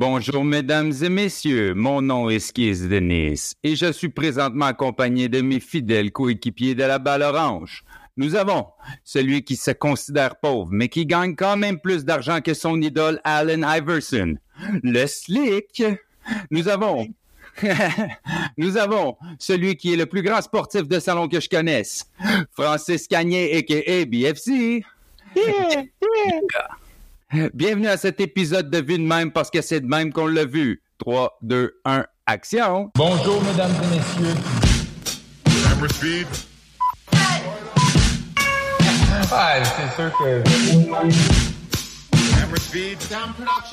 Bonjour mesdames et messieurs, mon nom est Skis Denis et je suis présentement accompagné de mes fidèles coéquipiers de la balle orange. Nous avons celui qui se considère pauvre mais qui gagne quand même plus d'argent que son idole Allen Iverson, le Slick. Nous avons Nous avons celui qui est le plus grand sportif de salon que je connaisse, Francis Cagné a.k.a. BFC. Bienvenue à cet épisode de Vue de même parce que c'est de même qu'on l'a vu. 3, 2, 1, action. Bonjour, mesdames et messieurs. Camera speed. Ah, c'est sûr que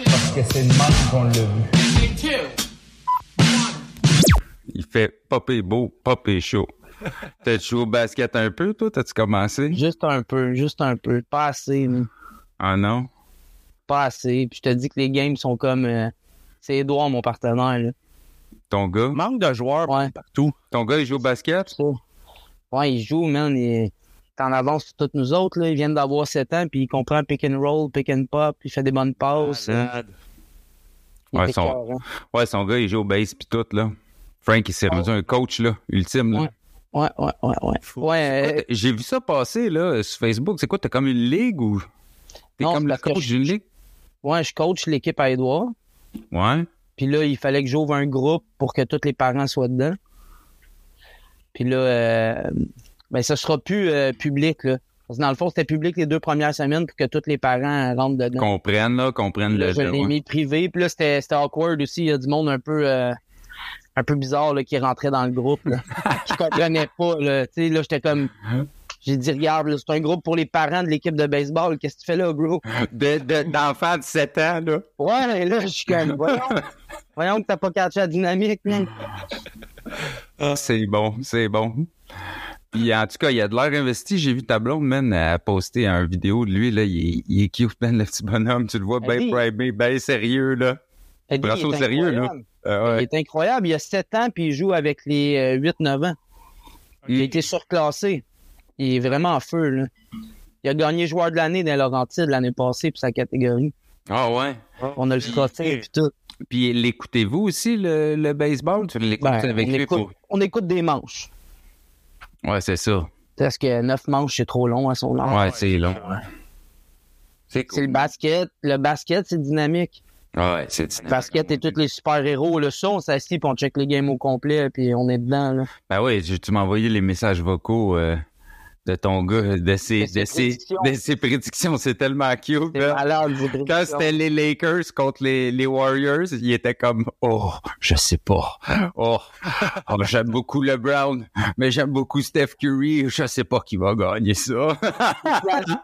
parce que c'est le même qu'on l'a vu. Il fait popé beau, popé chaud. T'as joué au basket un peu, toi? T'as-tu commencé? Juste un peu, juste un peu. Pas assez, là. Ah non? Pas assez. Puis je te dis que les games sont comme. euh, c'est Edouard, mon partenaire, là. Ton gars? Manque de joueurs Ouais. partout. Ton gars, il joue au basket? Ouais, il joue, man. Il est en avance sur toutes nous autres, là. Il vient d'avoir 7 ans, puis il comprend pick and roll, pick and pop, il fait des bonnes passes. Ouais, son-. Ouais, son gars, il joue au base pis tout, là. Frank, il s'est rendu un coach, là, ultime, là. Ouais. Ouais, ouais, ouais, ouais. Euh, J'ai vu ça passer, là, sur Facebook. C'est quoi, t'as comme une ligue ou... T'es Non, comme que coach je- d'une ligue? Ouais, je coach l'équipe à Edouard. Ouais. Puis là, il fallait que j'ouvre un groupe pour que tous les parents soient dedans. Puis là, euh, ben ça sera plus euh, public, là. Parce que dans le fond, c'était public les deux premières semaines pour que tous les parents rentrent dedans. Comprennent, là, comprennent le je jeu. l'ai ouais. mis privé. Puis là, c'était awkward aussi. Il y a du monde un peu euh, un peu bizarre là, qui rentrait dans le groupe. Là. Je comprenais pas. Là, Tu sais, là j'étais comme. J'ai dit, regarde, c'est un groupe pour les parents de l'équipe de baseball. Qu'est-ce que tu fais là, bro? De- de- D'enfants de 7 ans, là. Ouais, là, je suis comme, voyons, voyons que t'as pas catché la dynamique, man. C'est bon, c'est bon. Puis en tout cas, il a de l'air investi. J'ai vu ta blonde, man, a posté une vidéo de lui, là. Il est, il est cute, man, le petit bonhomme. Tu le vois bien primé, bien sérieux, là. Il au sérieux, là. incroyable. Euh, Il est incroyable. Il a 7 ans, puis il joue avec les euh, 8-9 ans. Il a été surclassé. Il est vraiment en feu, là. Il a gagné joueur de l'année dans Laurentide l'année passée pour sa catégorie. Ah ouais? On a le trophée puis tout. Puis l'écoutez-vous aussi, le, le baseball? Tu l'écoutes Ben, avec on, lui écoute, pour... on écoute des manches. Ouais, c'est ça. Parce que 9 manches, c'est trop long à son âge. Ouais, c'est long. C'est C'est le basket. Le basket, c'est dynamique. Ouais, c'est Le dynamique. basket et tous les super-héros. Le son, on s'assied puis on check les games au complet puis on est dedans, là. Ben oui, tu tu m'as envoyé les messages vocaux euh, de ton gars, de ses, De ses de ses, prédictions. de ses prédictions. C'est tellement cute. Malade, Quand c'était les Lakers contre les, les Warriors, il était comme Oh, je sais pas. Oh, oh, j'aime beaucoup LeBron, mais j'aime beaucoup Steph Curry. Je sais pas qui va gagner ça.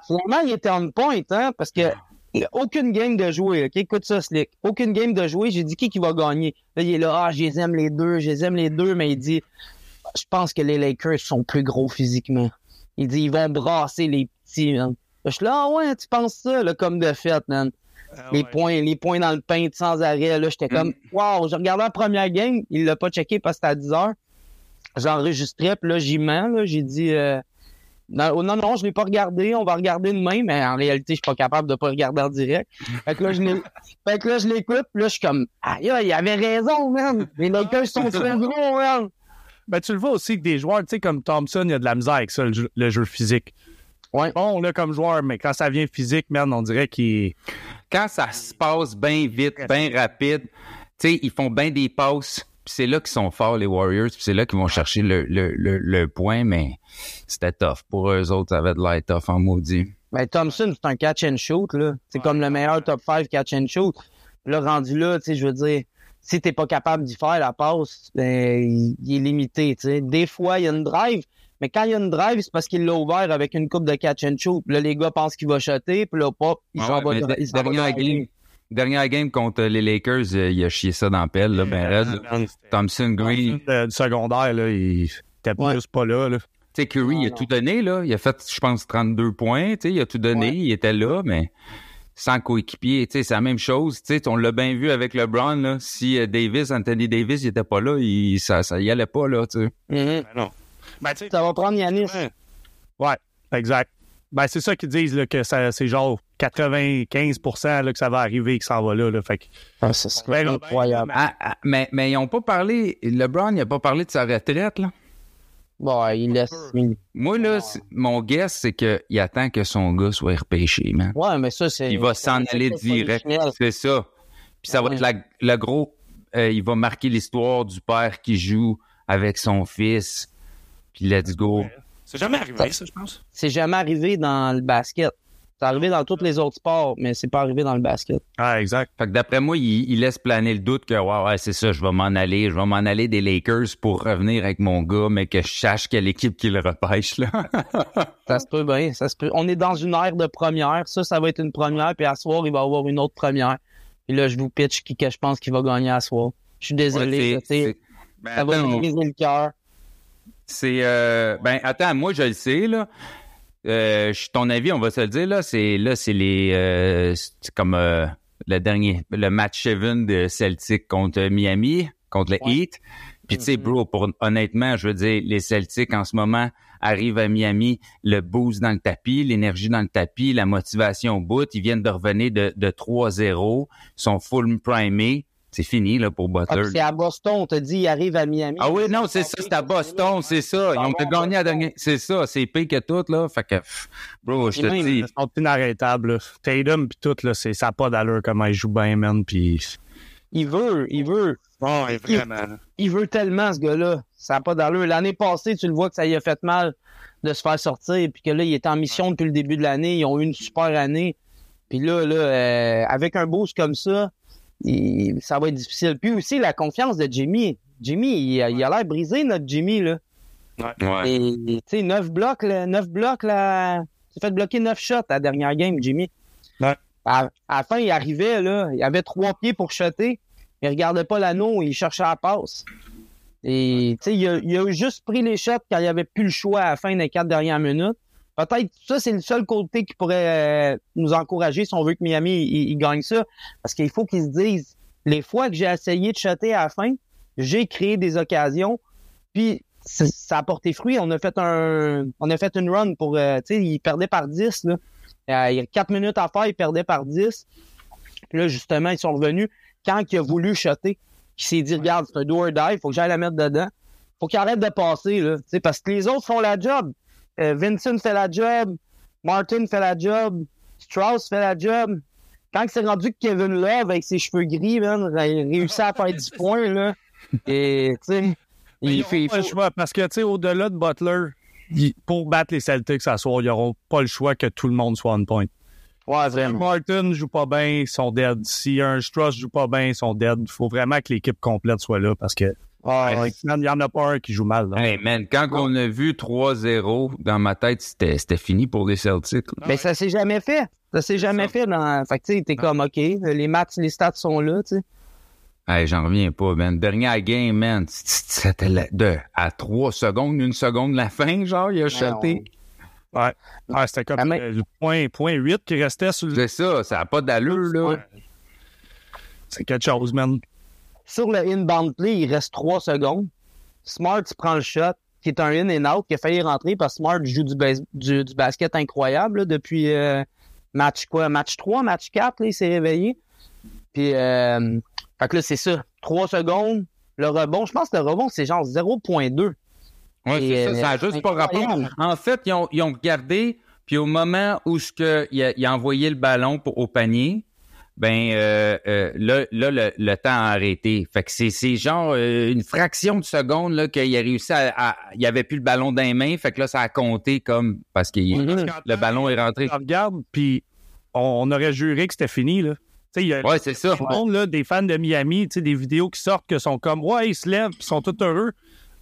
Finalement, il était on point, hein, parce que il y a aucune game de jouer, ok? Écoute ça, Slick. Aucune game de jouer, j'ai dit qui qui va gagner. Là, il est là, ah, je les aime les deux, je les aime les deux, mais il dit, je pense que les Lakers sont plus gros physiquement. Il dit, ils vont brasser les petits, man. Je suis là, ah ouais, tu penses ça, là, comme de fait, man. Ah Les ouais. points, les points dans le pain sans arrêt, là, j'étais comme, wow, je regardais la première game, il l'a pas checké parce que c'était à 10 heures. J'enregistrais, puis là, j'y mens, là, j'ai dit, euh, non, oh, non, non, je l'ai pas regardé, on va regarder demain, mais en réalité, je suis pas capable de pas regarder en direct. Fait que là, je fait que là, je l'écoute, puis là, je suis comme, aïe, il avait raison, man. Les Lakers sont très gros, man. Ben, tu le vois aussi que des joueurs, tu sais, comme Thompson, il y a de la misère avec ça, le jeu, le jeu physique. Ouais. Bon, là, comme joueur, mais quand ça vient physique, man, on dirait qu'il. Quand ça se passe bien vite, bien rapide, tu sais, ils font bien des passes. Puis c'est là qu'ils sont forts, les Warriors. Puis c'est là qu'ils vont chercher le, le, le, le point, mais c'était tough. Pour eux autres, ça avait de l'air tough en maudit. Ben, Thompson, c'est un catch and shoot, là. C'est comme le meilleur top 5 catch and shoot. Là, rendu là, tu sais, je veux dire, si t'es pas capable d'y faire la passe, ben, il, il est limité, tu sais. Des fois, il y a une drive, mais quand il y a une drive, c'est parce qu'il l'a ouvert avec une coupe de catch and shoot. Puis là, les gars pensent qu'il va shotter, puis là, pop, il Ah s'en ouais, va, dernière game, dernière game contre les Lakers, euh, il a chié ça dans la pelle, là, ben. Man, c'était- Thompson Green. Euh, du secondaire, là, il était Ouais. juste pas là, là. Tu sais, Curry, Non, il a non. tout donné, là. Il a fait, je pense, 32 points. Tu sais, il a tout donné. Ouais. Il était là, mais sans coéquipier. Tu sais, c'est la même chose. Tu sais, on l'a bien vu avec LeBron, là. Si euh, Davis, Anthony Davis, il était pas là, il, ça, ça y allait pas, là, tu sais. Mhm. Ben non. Ben, tu sais, Ça va prendre Yanis. ouais. Ouais, exact. Ben, c'est ça qu'ils disent, là, que ça, c'est genre 95 là, que ça va arriver, que ça en va là. là. Fait que, Ah, ça serait Ben, incroyable. Ah, ah, mais, mais ils n'ont pas parlé. LeBron, il n'a pas parlé de sa retraite, là. Bon, il laisse. Moi, là, mon guess, c'est qu'il attend que son gars soit repêché, man. Ouais, mais ça, c'est. Il va s'en aller direct. C'est ça. Puis ça va être la, le gros. euh, il va marquer l'histoire du père qui joue avec son fils. Puis let's go. c'est jamais arrivé, ça, je pense. C'est jamais arrivé dans le basket. C'est arrivé dans tous les autres sports, mais c'est pas arrivé dans le basket. Ah, exact. Fait que d'après moi, il, il laisse planer le doute que ouais, ouais, c'est ça, je vais m'en aller, je vais m'en aller des Lakers pour revenir avec mon gars, mais que je sache quelle équipe qui le repêche là. Ça se peut bien, ça se peut. On est dans une ère de première. Ça, ça va être une première, puis à soir, il va y avoir une autre première. Puis là, je vous pitch qui que je pense qu'il va gagner à soir. Je suis désolé, Ouais, sais, Ben, ça va me briser le cœur. c'est euh, ben attends, moi je le sais là. Euh, je- ton avis, on va se le dire là, c'est là c'est les euh, c'est comme euh, le dernier le match 7 de Celtic contre Miami, contre le Ouais. Heat. Puis tu sais Mhm. bro, pour honnêtement, je veux dire les Celtics en ce moment arrivent à Miami, le boost dans le tapis, l'énergie dans le tapis, la motivation au bout, ils viennent de revenir de, de 3-0, ils sont full primés. C'est fini là pour Ah, Butler. puis c'est à Boston, on t'a dit, il arrive à Miami. Ah oui, non, c'est ça, c'est à Boston, c'est ça. Ils ont Ah bon, gagné à dernier. C'est ça, c'est pire que tout, là. Fait que, pff, bro, je te dis. Ils sont inarrêtables. là. Tatum pis tout, là, c'est, ça n'a pas d'allure comment il joue bien, man. Pis... Il veut, il veut. Oh, vraiment. Il veut tellement, ce gars-là. Ça n'a pas d'allure. L'année passée, tu le vois que ça y a fait mal de se faire sortir, puis que là, il est en mission depuis le début de l'année. Ils ont eu une super année. Puis là, là, euh, avec un boost comme ça, il- ça va être difficile. Puis aussi, la confiance de Jimmy. Jimmy, il, a- il a l'air brisé, notre Jimmy, là. Ouais. Et, tu sais, neuf blocs, là, neuf blocs, là. Il s'est fait bloquer neuf shots à la dernière game, Jimmy. Ouais. À, à la fin, il arrivait, là. Il avait trois pieds pour shotter. Il regardait pas l'anneau, il cherchait la passe. Et, tu sais, il a, il a juste pris les shots quand il avait plus le choix à la fin des quatre dernières minutes. Peut-être ça, c'est le seul côté qui pourrait euh, nous encourager si on veut que Miami il, il gagne ça. Parce qu'il faut qu'ils se disent, les fois que j'ai essayé de shotter à la fin, j'ai créé des occasions, puis ça a porté fruit. On a fait un, on a fait une run pour, euh, tu sais, il perdait par 10, là. Euh, il y a 4 minutes à faire, il perdait par 10. Puis là, justement, ils sont revenus quand il a voulu shotter. Il s'est dit, regarde, c'est un do or die, faut que j'aille la mettre dedans. Faut qu'il arrête de passer, là. Tu parce que les autres font la job. Euh, Vincent fait la job. Martin fait la job. Strauss fait la job. Quand c'est rendu que Kevin Love, avec ses cheveux gris, man, a réussi à faire 10 points, là. Et, tu sais, Il fait, il pas le faut- choix parce que, tu sais, au-delà de Butler, pour battre les Celtics à soir, ils n'auront pas le choix que tout le monde soit on point. Ouais, vraiment. Martin joue pas bien, ils sont dead. Si un Strauss joue pas bien, ils sont dead. Il faut vraiment que l'équipe complète soit là parce que Ouais, ouais. man, il y en a pas un qui joue mal. là. Hey man, quand on a vu 3-0, dans ma tête, c'était c'était fini pour les Celtics. Mais ça s'est jamais fait. Ça s'est jamais fait dans. Fait que tu sais, t'es comme OK, les maths, les stats sont là, tu sais. Hey, j'en reviens pas, man. Dernière game, man, c'était de, à 3 secondes, une seconde de la fin, genre, il a shoté. Ouais. Ah, c'était comme Ah, mais- euh, le point, point 8 qui restait sur le. C'est ça, ça a pas d'allure, là. Ouais. C'est quelque chose, man. Sur le inbound play, il reste 3 secondes. Smart prend le shot, qui est un in and out, qui a failli rentrer parce que Smart joue du, bas- du, du basket incroyable là, depuis euh, match quoi, match 3, match 4, là, il s'est réveillé. Puis euh, fait que là, c'est ça. 3 secondes. Le rebond, je pense que le rebond, c'est genre 0.2. Ouais, Et, c'est ça, euh, ça a juste pas rapport. En fait, ils ont, ils ont regardé, puis au moment où ce que, il, a, il a envoyé le ballon pour, au panier, ben euh, euh, là, là le, le temps a arrêté. Fait que c'est, c'est genre euh, une fraction de seconde là, qu'il a réussi à, à- Il avait plus le ballon dans les mains, fait que là, ça a compté comme parce que Mhm. le ballon est rentré. On regarde, puis on, on aurait juré que c'était fini, là. Tu sais, il y a Ouais, c'est ça. tout le monde, là, des fans de Miami, tu sais, des vidéos qui sortent que sont comme, ouais, ils se lèvent, puis ils sont tous heureux.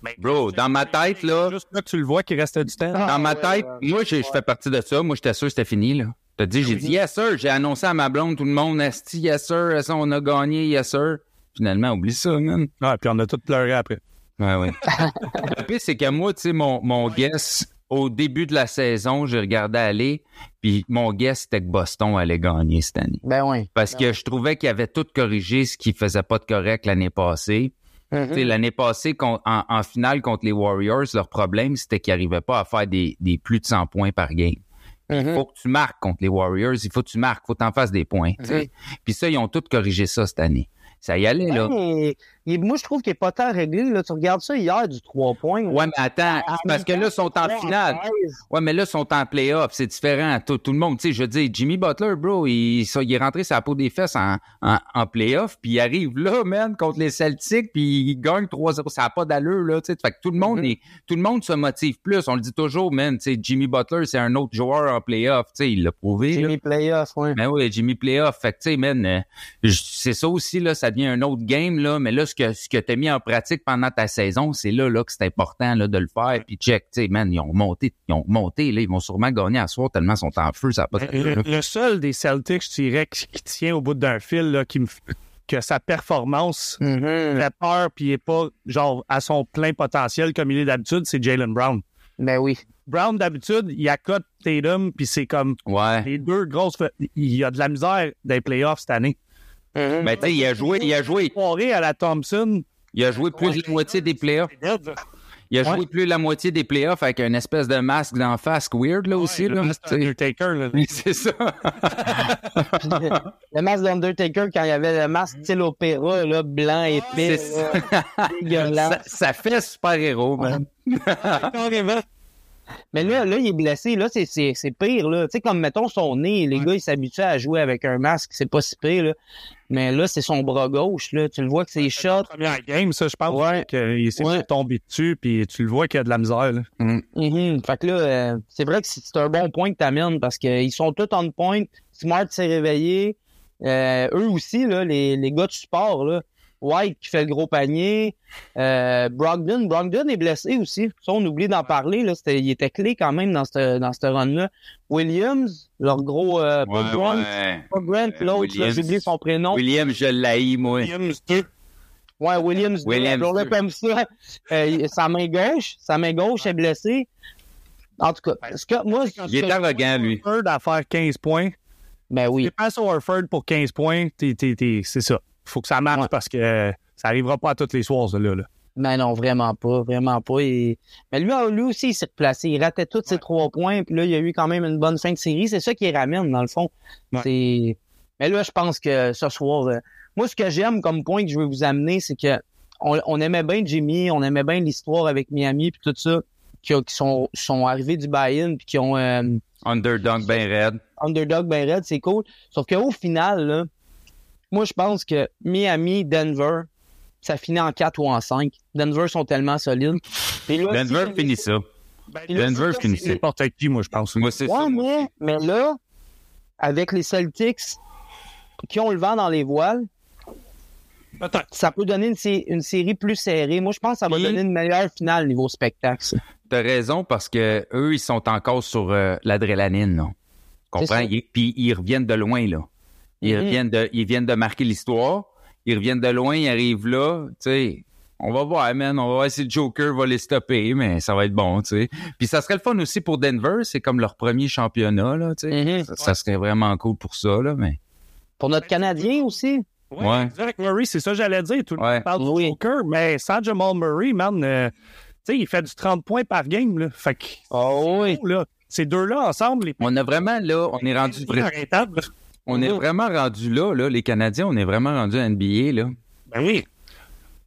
Mais, Bro, dans ma tête, là, Juste là que tu le vois qu'il restait du temps. Ah, dans ma ouais, tête, ouais. moi, je fais partie de ça. Moi, j'étais sûr que c'était fini, là. T'as dit, j'ai dit, yes, sir. J'ai annoncé à ma blonde, tout le monde, Asti, yes, sir. Asti, on a gagné, yes, sir? Finalement, oublie ça, man. Ouais, puis on a tous pleuré après. Ouais, ouais. Le pire, c'est que moi, tu sais, mon, mon guess, au début de la saison, j'ai regardé aller, puis mon guess, c'était que Boston allait gagner cette année. Ben oui. Parce que je trouvais qu'il avait tout corrigé ce qui faisait pas de correct l'année passée. Mhm. Tu sais, L'année passée, en finale contre les Warriors, leur problème, c'était qu'ils n'arrivaient pas à faire des, des plus de 100 points par game. Mhm. faut que tu marques contre les Warriors, il faut que tu marques, faut que tu en fasses des points. Puis ça, ils ont tous corrigé ça cette année. Ça y allait, là. Ouais, il- moi, je trouve qu'il n'est pas tant réglé. Là. Tu regardes ça hier du 3 points. Ouais, mais attends, c'est parce que là, ils sont en finale. Ouais, mais là, ils sont en playoff. C'est différent. Tout, tout le monde, tu sais, je veux dire, Jimmy Butler, bro, il, ça, il est rentré la peau des fesses en, en, en playoff, puis il arrive là, man, contre les Celtics, puis il gagne 3-0. Ça n'a pas d'allure, là, tu sais. Fait que tout le monde est, tout le monde se motive plus. On le dit toujours, man, tu sais, Jimmy Butler, c'est un autre joueur en playoff, tu sais, il l'a prouvé. là. Jimmy Playoff, ouais. Ben oui, Jimmy Playoff. Fait que, tu sais, man, euh, c'est ça aussi, là, ça devient un autre game, là. Mais là, ce que, ce que t'as mis en pratique pendant ta saison, c'est là, là, que c'est important, là, de le faire. Puis check, tu sais, man, ils ont monté, ils ont monté, là. Ils vont sûrement gagner à soir tellement ils sont en feu, ça pas Le, le seul des Celtics, je dirais, qui, qui tient au bout d'un fil, là, qui me, que sa performance Mhm. fait peur puis il est pas genre à son plein potentiel comme il est d'habitude, c'est Jalen Brown. Ben oui. Brown d'habitude, il accote Tatum puis c'est comme Ouais. les deux grosses. Il y a de la misère des playoffs cette année. Mhm. Ben, tu sais, il a joué, il a joué, à la Thompson, il a joué plus de la moitié des playoffs. Il a joué plus de la moitié des playoffs avec une espèce de masque d'en face weird, là, aussi, le là. masque. C'est ça. le masque d'Undertaker, quand il y avait le masque style opéra, là, blanc, là, dégueulasse. ça, ça fait super-héros, man. Carrément. Mais là, là, il est blessé. Là, c'est, c'est, c'est pire. Là. Tu sais, comme mettons son nez, les gars, ils s'habituent à jouer avec un masque. C'est pas si pire. Là. Mais là, c'est son bras gauche. Là. Tu le vois que c'est shot. Première game, ça, je pense Ouais. qu'il s'est Ouais. tombé dessus puis tu le vois qu'il y a de la misère. Là. Mhm. Fait que là, euh, c'est vrai que c'est c'est un bon point que t'amènes parce qu'ils sont tous on point. Smart s'est réveillé. Euh, eux aussi, là, les, les gars de support, là. White qui fait le gros panier. Euh, Brogdon. Brogdon est blessé aussi. Ça, on oublie d'en parler. Là. Il était clé quand même dans ce dans run-là. Williams, leur gros euh, Ouais, Grant, ouais. Grant, puis Euh, l'autre, Williams. oublié son prénom. William, je l'haïs, moi. Williams 2. Ouais, Williams. Williams On deux. comme ça. Euh, sa main gauche, sa main gauche est blessée. En tout cas, ce que, moi, Il est que- arrogant, lui. Horford à faire 15 points. ben oui. Tu passes au Horford pour 15 points, c'est ça. Faut que ça marche Ouais. parce que euh, ça arrivera pas à tous les soirs, là. là. Ben non, vraiment pas, vraiment pas. Et... Mais lui, lui aussi, il s'est replacé. Il ratait tous ses trois points, puis là, il y a eu quand même une bonne fin de série. C'est ça qui ramène, dans le fond. Ouais. C'est. Mais là, je pense que ce soir, euh, moi, ce que j'aime comme point que je veux vous amener, c'est que on, on aimait bien Jimmy, on aimait bien l'histoire avec Miami, puis tout ça, qui sont, sont arrivés du buy-in, puis qui ont euh, Underdog ben raide. underdog ben raide, c'est cool. Sauf qu'au final, là, moi, je pense que Miami, Denver, ça finit en 4 ou en 5. Denver sont tellement solides. Là, Denver si- finit ça. là, Denver finit C'est ça. n'importe qui, moi, je pense. Moi, c'est Ouais, ça. moi mais, mais là, avec les Celtics qui ont le vent dans les voiles, ça peut donner une, sé- une série plus serrée. Moi, je pense que ça va donner une meilleure finale niveau spectacle. T'as raison parce que eux, ils sont encore sur euh, l'adrénaline. Comprends? Ils- Puis ils reviennent de loin, là. Ils reviennent de, ils viennent de marquer l'histoire. Ils reviennent de loin, ils arrivent là, tu sais. On va voir, man. On va voir si le Joker va les stopper, mais ça va être bon, tu sais. Puis ça serait le fun aussi pour Denver. C'est comme leur premier championnat, là, tu sais. Mhm. ça, ça serait vraiment cool pour ça, là, mais. Pour notre Canadien aussi? Ouais, Ouais. Murray, c'est ça que j'allais dire. Tout le Ouais. monde parle Oui. du Joker, mais sans Jamal Murray, man, euh, tu sais, il fait du 30 points par game, là. Fait que, Oh oui. là, ces deux-là ensemble, les On a vraiment, là, on est rendu, vra- on est vraiment rendu là, là, les Canadiens, on est vraiment rendu à NBA, là. Ben oui.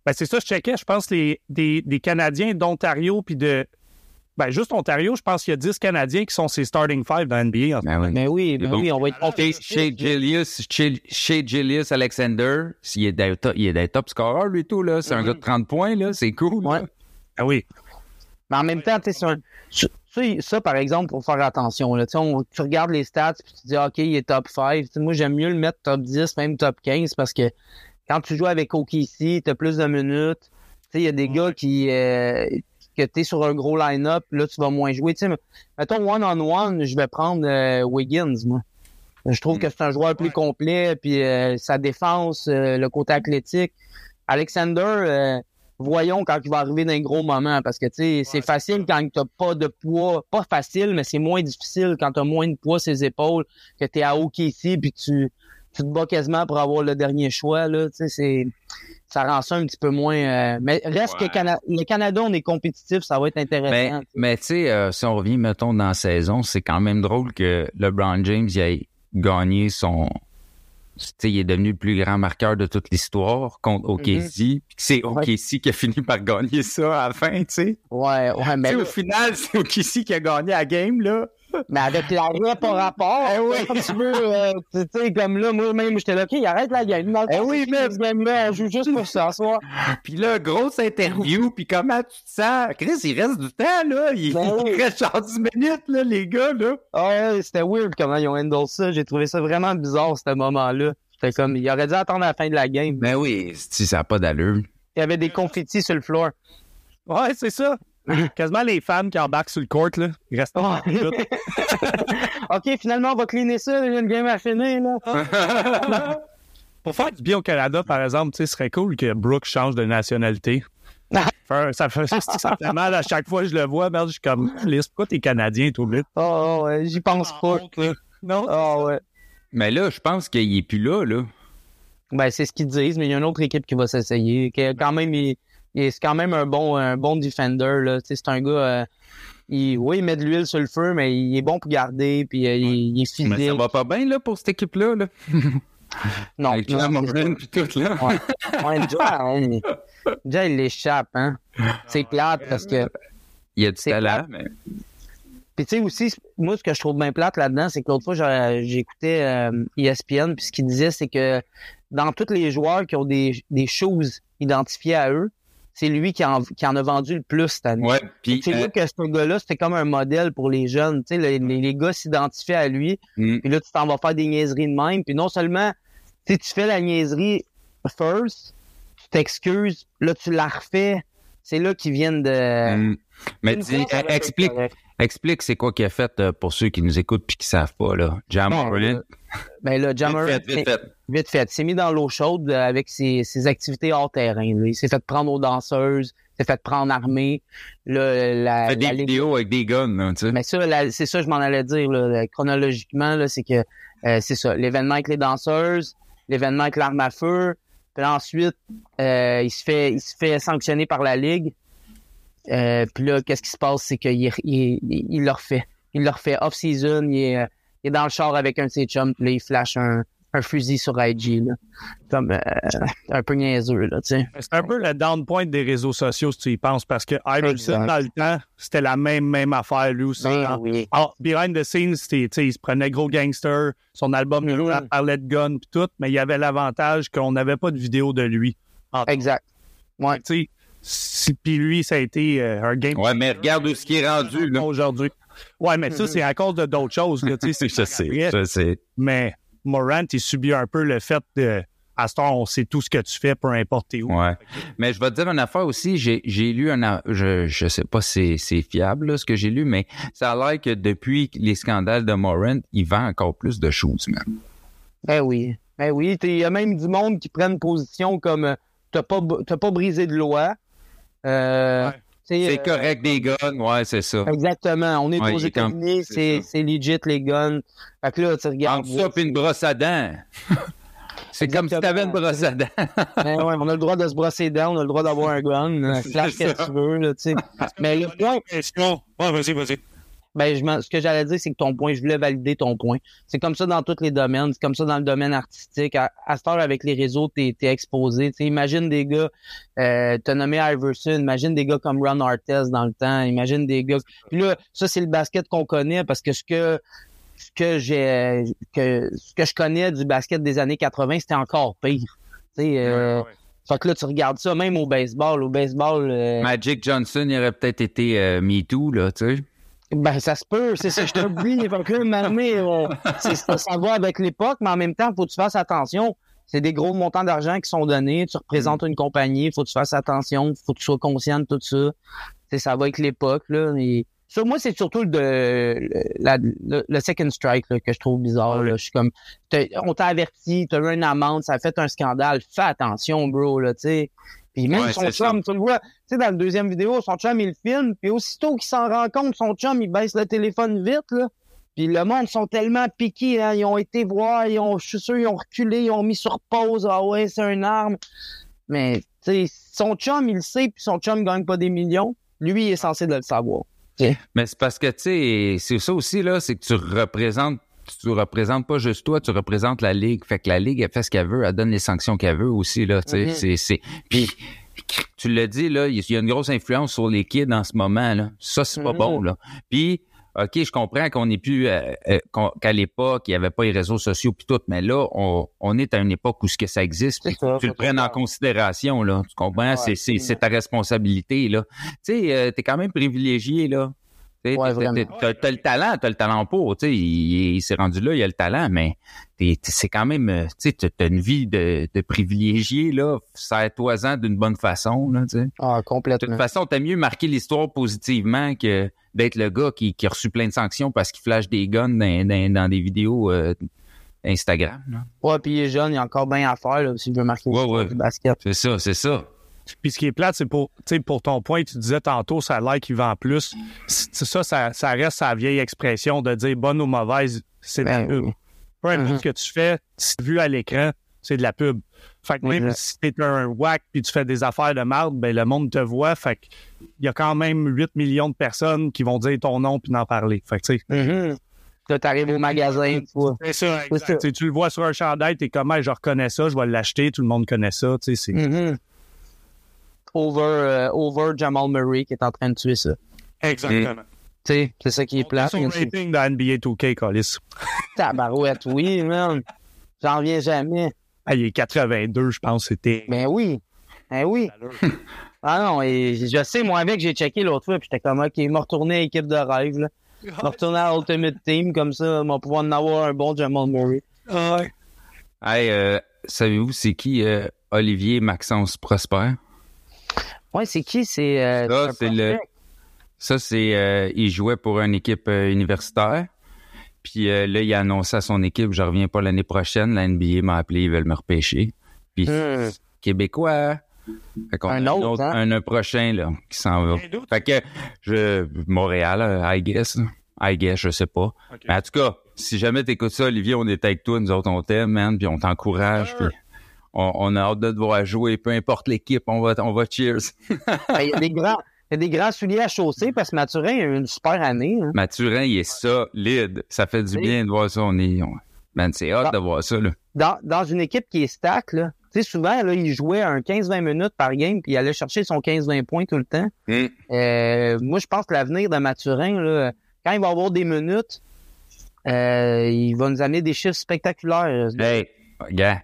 Ben c'est ça, je checkais. Je pense les, des, des Canadiens d'Ontario puis de. Ben juste Ontario, je pense qu'il y a 10 Canadiens qui sont ses starting five dans la NBA. en ce Ben oui. Mais oui, ben bon. oui, on va être compétitif. chez Julius, chez, chez Julius Alexander, est des, il est des top scorers, lui, tout, là. C'est un gars de 30 points, là. C'est cool. Ouais. là. Ah oui. Mais en même temps, tu sais, c'est un- ça, par exemple, pour faire attention, là, tu sais, on- tu regardes les stats puis tu dis, OK, il est top 5. Tu sais, moi, j'aime mieux le mettre top 10, même top 15, parce que quand tu joues avec OKC, tu as plus de minutes. Tu sais, il y a des gars qui, euh, que tu es sur un gros line-up, là, tu vas moins jouer. Tu sais, mettons, one-on-one, je vais prendre euh, Wiggins, moi. Je trouve que c'est un joueur plus complet, puis euh, sa défense, euh, le côté athlétique. Alexander, euh, voyons quand il va arriver dans un gros moment parce que tu sais c'est facile quand t'as pas de poids pas facile mais c'est moins difficile quand t'as moins de poids sur les épaules que t'es à OKC puis que tu tu te bats quasiment pour avoir le dernier choix là tu sais c'est ça rend ça un petit peu moins. euh, mais reste Ouais. que Cana- le Canada, on est compétitif, ça va être intéressant. mais tu sais, euh, si on revient, mettons, dans la saison, c'est quand même drôle que LeBron James ait gagné son. Il est devenu le plus grand marqueur de toute l'histoire contre OKC. Puis que c'est OKC qui a fini par gagner ça à la fin, tu sais. Ouais, ouais, mais, au final, c'est OKC qui a gagné la game, là. Mais avec l'arrêt par rapport, Eh oui. tu veux, euh, tu sais, comme là, moi-même, j'étais là, OK, il arrête la game. Eh oui, mais- ce game-là, on joue juste pour ça, soir. Puis là, grosse interview, puis comment tu te sens? Chris, il reste du temps, là. Il, Ben oui. il reste genre 10 minutes, là, les gars, là. Ah ouais, c'était weird comment ils ont handle ça. J'ai trouvé ça vraiment bizarre, ce moment-là. C'était comme, il aurait dû attendre la fin de la game. Ben oui, si ça n'a pas d'allure. Il y avait des confettis sur le floor. Ouais, c'est ça. Quasiment les fans qui embarquent sur le court, là. Ils restent tout. OK, finalement, on va cleaner ça. Il y a une game à finir, là. Pour faire du bien au Canada, par exemple, tu sais, ce serait cool que Brooke change de nationalité. Ah. Ça fait, ça fait mal à chaque fois que je le vois. Merde, je suis comme, Liz, pourquoi t'es Canadien, toi, vite? Oh, oh, ouais, j'y pense pas. Non? Ah ouais. Mais là, je pense qu'il est plus là, là. Ben, c'est ce qu'ils disent, mais il y a une autre équipe qui va s'essayer. Quand même, il, c'est quand même un bon, un bon defender, là. Tu sais, c'est un gars, euh, il, oui, il met de l'huile sur le feu, mais il est bon pour garder, puis euh, il, il est Mais physique. ça va pas bien, là, pour cette équipe-là, là. Non, Avec Morin puis tout, là. Ouais. Ouais, déjà, hein, il- déjà, il l'échappe, hein. C'est plate parce que. Il y a du talent, mais... Puis tu sais aussi, moi, ce que je trouve bien plate là-dedans, c'est que l'autre fois, j'ai- j'écoutais euh, ESPN, puis ce qu'il disait, c'est que dans tous les joueurs qui ont des, des choses identifiées à eux, c'est lui qui en, qui en a vendu le plus cette année. Ouais, puis... C'est euh, là que ce gars-là, c'était comme un modèle pour les jeunes. Tu sais, les, les, gars s'identifiaient à lui, mm, puis là, tu t'en vas faire des niaiseries de même. Puis non seulement, tu tu fais la niaiserie first, tu t'excuses, là, tu la refais. C'est là qu'ils viennent de... mm. Mais dis, explique, explique c'est quoi qu'il a fait euh, pour ceux qui nous écoutent puis qui savent pas, là. Jam Bon. Ben là, Vite Jammer, fait, vite fait. vite fait. S'est mis dans l'eau chaude euh, avec ses, ses activités hors terrain. là. Il s'est fait prendre aux danseuses, s'est fait prendre armée. Là, la, Fait des la vidéos avec des guns, là, tu sais. Mais ça, la- c'est ça, je m'en allais dire là, chronologiquement, là, c'est que euh, c'est ça. L'événement avec les danseuses, l'événement avec l'arme à feu. Puis ensuite, euh, il se fait, il se fait sanctionner par la ligue. Euh, puis là, qu'est-ce qui se passe, c'est qu'il il, il, il le refait. Il le refait off-season. Il est, euh, il est dans le char avec un de ses chums. Puis là, il flash un, un fusil sur IG. Là. Comme euh, un peu niaiseux, là, tu sais. C'est un peu le down point des réseaux sociaux, si tu y penses, parce que Iverson, dans le temps, c'était la même, même affaire, lui aussi. Ben Ah, oui. ah, behind the scenes, c'était, tu sais, il se prenait gros gangster, son album Mhm. rap parlait de gun puis tout, mais il y avait l'avantage qu'on n'avait pas de vidéo de lui. En- Exact. Ouais. Tu sais, si- puis lui, ça a été euh, un game Ouais, mais regarde où ce qui est rendu, là. aujourd'hui. Ouais, mais ça, c'est à cause de d'autres choses. Là, tu sais, c'est Je sais, après. je sais. Mais Morant, il subit un peu le fait de. À ce temps, on sait tout ce que tu fais, peu importe où. Ouais. Mais je vais te dire une affaire aussi. J'ai, j'ai lu un, a- je, je sais pas si c'est fiable, là, ce que j'ai lu, mais ça a l'air que depuis les scandales de Morant, il vend encore plus de choses, man. Ben oui. Ben oui. Il y a même du monde qui prennent position comme euh, t'as pas, pas brisé de loi. Euh, Ouais. C'est euh, correct des guns, ouais, c'est ça. Exactement. On est Ouais, aux États-Unis, c'est legit les guns. Fait que là, tu regardes. Entre ça puis une brosse à dents. c'est comme si t'avais une brosse à dents. Ben ouais, on a le droit de se brosser les dents, on a le droit d'avoir un gun, un flash que tu veux, là, tu sais. Mais le point, Ouais, vas-y, vas-y. Ben, je m'en- ce que j'allais dire, c'est que ton point, je voulais valider ton point. C'est comme ça dans tous les domaines. C'est comme ça dans le domaine artistique. À, à cette heure, avec les réseaux, t'es es exposé. Tu sais, imagine des gars, euh, t'as nommé Iverson, imagine des gars comme Ron Artest dans le temps, imagine des gars. Puis là, ça, c'est le basket qu'on connaît parce que ce que ce que j'ai que ce que je connais du basket des années 80, c'était encore pire. Tu sais, euh, fait que là, tu regardes ça, même au baseball. Au baseball, euh, Magic Johnson, il aurait peut-être été euh, Me Too, là, tu sais. Ben, ça se peut, c'est ça, je t'oublie. Fait que là, Mané, on- c'est- ça, ça va avec l'époque, mais en même temps, faut que tu fasses attention. C'est des gros montants d'argent qui sont donnés. Tu représentes une compagnie, faut que tu fasses attention, faut que tu sois conscient de tout ça. C'est ça va avec l'époque, là. Et sur moi, c'est surtout le, de, la- le, le second strike là, que je trouve bizarre. Là. Je suis comme, on t'a averti, t'as eu une amende, ça a fait un scandale. Fais attention, bro, là, tu sais. Puis même Ouais, son chum, tu le vois, tu sais, dans la deuxième vidéo, son chum, il filme, puis aussitôt qu'il s'en rend compte, son chum, il baisse le téléphone vite, là. Puis le monde sont tellement piqués, hein, ils ont été voir, ils ont, je suis sûr, ils ont reculé, ils ont mis sur pause, ah ouais, c'est une arme. mais tu sais, son chum, il le sait, puis son chum gagne pas des millions. Lui, il est censé de le savoir. Mais c'est parce que, tu sais, c'est ça aussi, là, c'est que tu représentes tu représentes pas juste toi, tu représentes la ligue. Fait que la ligue, elle fait ce qu'elle veut, elle donne les sanctions qu'elle veut aussi, là, tu sais. Mhm. c'est, c'est, puis, tu l'as dit, là, il y a une grosse influence sur les kids en ce moment, là. Ça, c'est pas Mhm. bon, là. Puis, OK, je comprends qu'on n'est plus, euh, euh, qu'à l'époque, il n'y avait pas les réseaux sociaux puis tout, mais là, on, on est à une époque où ce que ça existe, ça, tu le prennes en considération, là. Tu comprends? Ouais, c'est, c'est, absolument. c'est ta responsabilité, là. Tu sais, euh, t'es quand même privilégié, là. Tu Ouais, t'as le talent, t'as le talent pour, tu sais, il, il s'est rendu là, il a le talent, mais c'est quand même, euh, tu sais, t'as une vie de, de privilégié, là, serre-toi-en d'une bonne façon, là, tu sais. Ah, De toute complètement. façon, t'as mieux marquer l'histoire positivement que d'être le gars qui, qui a reçu plein de sanctions parce qu'il flash des guns dans, dans- dans des vidéos euh, Instagram, là. Ouais, puis il est jeune, il y a encore bien à faire, là, s'il veut marquer ouais. du basket. C'est ça, c'est ça. Puis ce qui est plate, c'est pour, pour ton point, tu disais tantôt, ça a l'air qui vend plus. Ça, ça, ça reste sa vieille expression de dire bonne ou mauvaise, c'est de la Ben pub. Peu importe Mhm. ce que tu fais, vu à l'écran, c'est de la pub. Fait que même Exact. si t'es un whack puis tu fais des affaires de merde, ben le monde te voit. Fait que il y a quand même 8 millions de personnes qui vont dire ton nom puis en parler. Fait que tu sais. Là, t'arrives au magasin, c'est ça, exact. ça. Tu le vois sur un chandail, t'es comme, je reconnais ça, je vais l'acheter, tout le monde connaît ça. Tu sais, c'est Mhm. Over, euh, over Jamal Murray qui est en train de tuer ça. exactement. Tu sais, c'est ça qui est plate. Son c'est- rating de NBA 2K, Callis. Tabarouette, oui, man. J'en reviens jamais. Ah, il est 82, je pense, c'était. Ben oui. Ben oui. Ah non, et je sais, moi, avec, j'ai checké l'autre fois, puis j'étais comme, OK, il m'a retourné à l'équipe de rêve, là. Il m'a retourné à Ultimate Team, comme ça, va pouvoir en avoir un bon Jamal Murray. Ah ouais. Hey, euh, savez-vous c'est qui euh, Olivier Maxence Prosper? Ouais, c'est qui? C'est. euh, Ça, c'est le-. Ça, c'est euh, il jouait pour une équipe euh, universitaire. Puis euh, là, il a annoncé à son équipe, je reviens pas l'année prochaine. La NBA m'a appelé, ils veulent me repêcher. Puis Hmm. Québécois. Fait qu'on Un a autre, hein? un, un prochain là qui s'en va. Fait que je Montréal, euh, I guess. I guess, je sais pas. Mais en tout cas, si jamais t'écoutes ça, Olivier, on est avec toi, nous autres on t'aime, man, puis on t'encourage, Sure. puis on, on a hâte de te voir jouer, peu importe l'équipe, on va on va cheers. Ben, Il y a des grands. Il y a des grands souliers à chausser parce que Mathurin a eu une super année. Hein. Mathurin, il est solide. Ça fait du Oui. bien de voir ça. On est, on- Man, c'est hâte Ah. de voir ça, là. Dans, dans une équipe qui est stack, là, tu sais, souvent, là, il jouait un 15-20 minutes par game, puis il allait chercher son 15-20 points tout le temps. Mm. Euh, moi, je pense que l'avenir de Mathurin, là, quand il va avoir des minutes, euh, il va nous amener des chiffres spectaculaires. Hey, gars,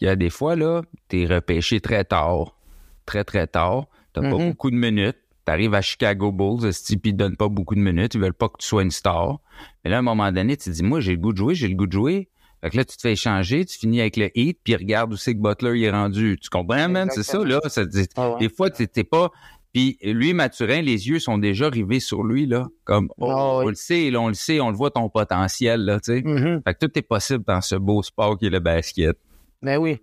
il y a des fois, là, t'es repêché très tard. Très, très tard. T'as pas Mhm. beaucoup de minutes. T'arrives à Chicago Bulls, ce type, ils te donnent pas beaucoup de minutes. Ils veulent pas que tu sois une star. Mais là, à un moment donné, tu te dis, moi, j'ai le goût de jouer, j'ai le goût de jouer. Fait que là, tu te fais échanger, tu finis avec le Heat, puis regarde où c'est que Butler il est rendu. Tu comprends, man? C'est ça, là. Ça, Ah ouais. Des fois, tu t'es pas... Puis lui, Mathurin, les yeux sont déjà rivés sur lui, là. Comme, oh, Ah ouais. on le sait, là, on le sait, on le voit ton potentiel, là, tu sais. Mhm. Fait que tout est possible dans ce beau sport qui est le basket. Ben oui.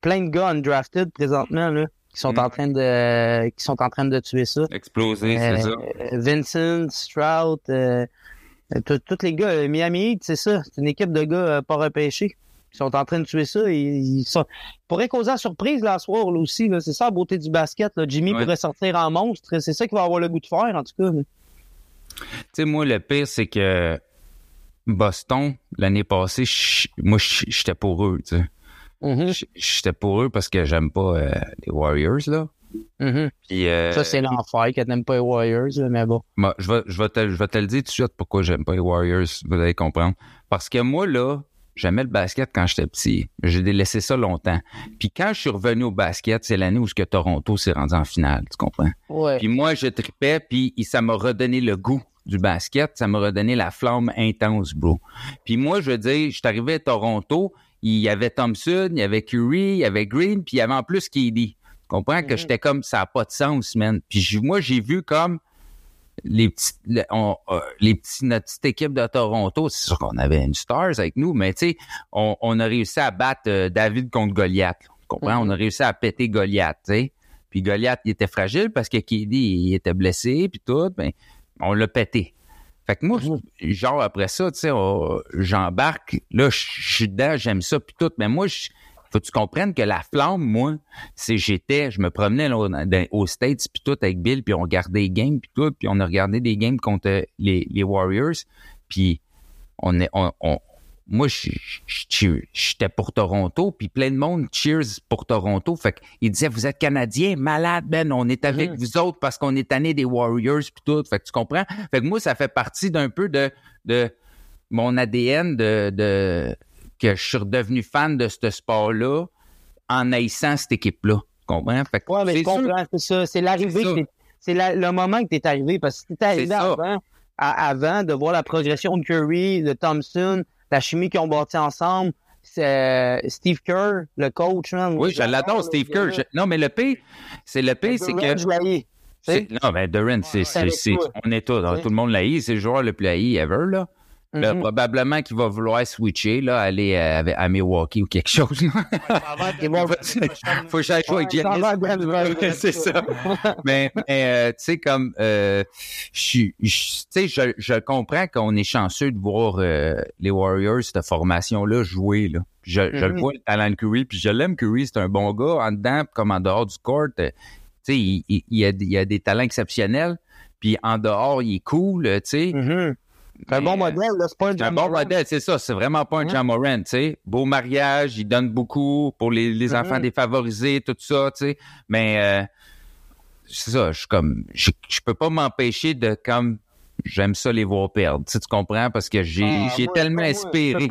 Plein de gars undrafted présentement, là, qui sont Mm. en train de qui sont en train de tuer ça. Exploser, Euh, c'est ça. Vincent, Stroud, euh, euh, tous les gars, euh, Miami Heat, c'est ça. C'est une équipe de gars euh, pas repêchés. Ils sont en train de tuer ça. Ils, sont... ils pourraient causer la surprise ce soir là, aussi. Là. C'est ça la beauté du basket. Là. Jimmy Ouais. pourrait sortir en monstre. C'est ça qu'il va avoir le goût de faire, en tout cas. Tu sais, moi, le pire, c'est que Boston, l'année passée, moi, j'étais pour eux, tu Mhm, J- J'étais pour eux parce que j'aime pas euh, les Warriors, là. mhm. Puis, euh, Ça, c'est l'enfer que t'aimes pas les Warriors, là, mais bon. moi, je vais, je, vais te, je vais te le dire tout de suite pourquoi j'aime pas les Warriors, vous allez comprendre. Parce que moi, là, j'aimais le basket quand j'étais petit. J'ai laissé ça longtemps. Puis quand je suis revenu au basket, c'est l'année où ce que Toronto s'est rendu en finale, tu comprends? Ouais. Puis moi, je tripais, puis ça m'a redonné le goût du basket, ça m'a redonné la flamme intense, bro. Puis moi, je veux dire, je suis arrivé à Toronto, il y avait Thompson, il y avait Curry, il y avait Green, puis il y avait en plus KD. Tu comprends que Mhm. j'étais comme, ça n'a pas de sens, man. Puis moi, j'ai vu comme les petits, le- on- euh, les petits, notre petite équipe de Toronto, c'est sûr qu'on avait une Stars avec nous, mais tu sais, on, on a réussi à battre euh, David contre Goliath. comprends? Mhm. On a réussi à péter Goliath, tu sais. Puis Goliath, il était fragile parce que KD, il était blessé, puis tout, ben, on l'a pété. Fait que moi, genre, après ça, tu sais, j'embarque, là, je suis dedans, j'aime ça, puis tout, mais moi, je- faut que tu comprennes que la flamme, moi, c'est j'étais, je me promenais là, dans- aux States puis tout avec Bill, puis on regardait des games puis tout, puis on a regardé des games contre les, les Warriors, puis on est, on, on- moi, j'étais pour Toronto, puis plein de monde cheers pour Toronto. Fait qu'il disait, vous êtes Canadien, malade, Ben, on est avec Mhm. vous autres parce qu'on est tanné des Warriors, puis tout. Fait que tu comprends? Fait que moi, ça fait partie d'un peu de, de mon ADN de, de que je suis redevenu fan de ce sport-là en haïssant cette équipe-là. Tu comprends? Fait que Ouais, mais c'est je comprends, c'est ça. C'est l'arrivée, C'est le moment que t'es arrivé. Parce que t'étais arrivé avant, à- avant de voir la progression de Curry, de Thompson, la chimie qu'ils ont bâti ensemble. C'est euh, Steve Kerr, le coach. man. Oui, je l'adore, Steve Kerr. Je- non, mais le P, c'est le P, c'est que. Je Non, mais Durant, c'est, on est tous, tout le monde l'haït, c'est le joueur le plus haï ever, là. Là, Mhm. probablement qu'il va vouloir switcher, là, aller à, à Milwaukee ou quelque chose. Faut que j'aille jouer avec c'est ça. mais mais euh, tu sais, comme, euh, je je- je, je comprends qu'on est chanceux de voir euh, les Warriors, cette formation-là, jouer. Là. Je, je le Mhm. vois, le talent de Curry, puis je l'aime, Curry, c'est un bon gars, en dedans comme en dehors du court. euh, tu sais, il, il, il a, il a des talents exceptionnels, puis en dehors, il est cool, euh, tu sais. Mhm. C'est un bon modèle. C'est pas un c'est un bon modèle, c'est ça. C'est vraiment pas un. John Moran, tu sais. Beau mariage, il donne beaucoup pour les, les enfants défavorisés, tout ça, tu sais. Mais euh, c'est ça, je suis comme, je, je peux pas m'empêcher de comme, j'aime ça les voir perdre. Tu, sais, tu comprends? Parce que j'ai, Ah, tellement inspiré.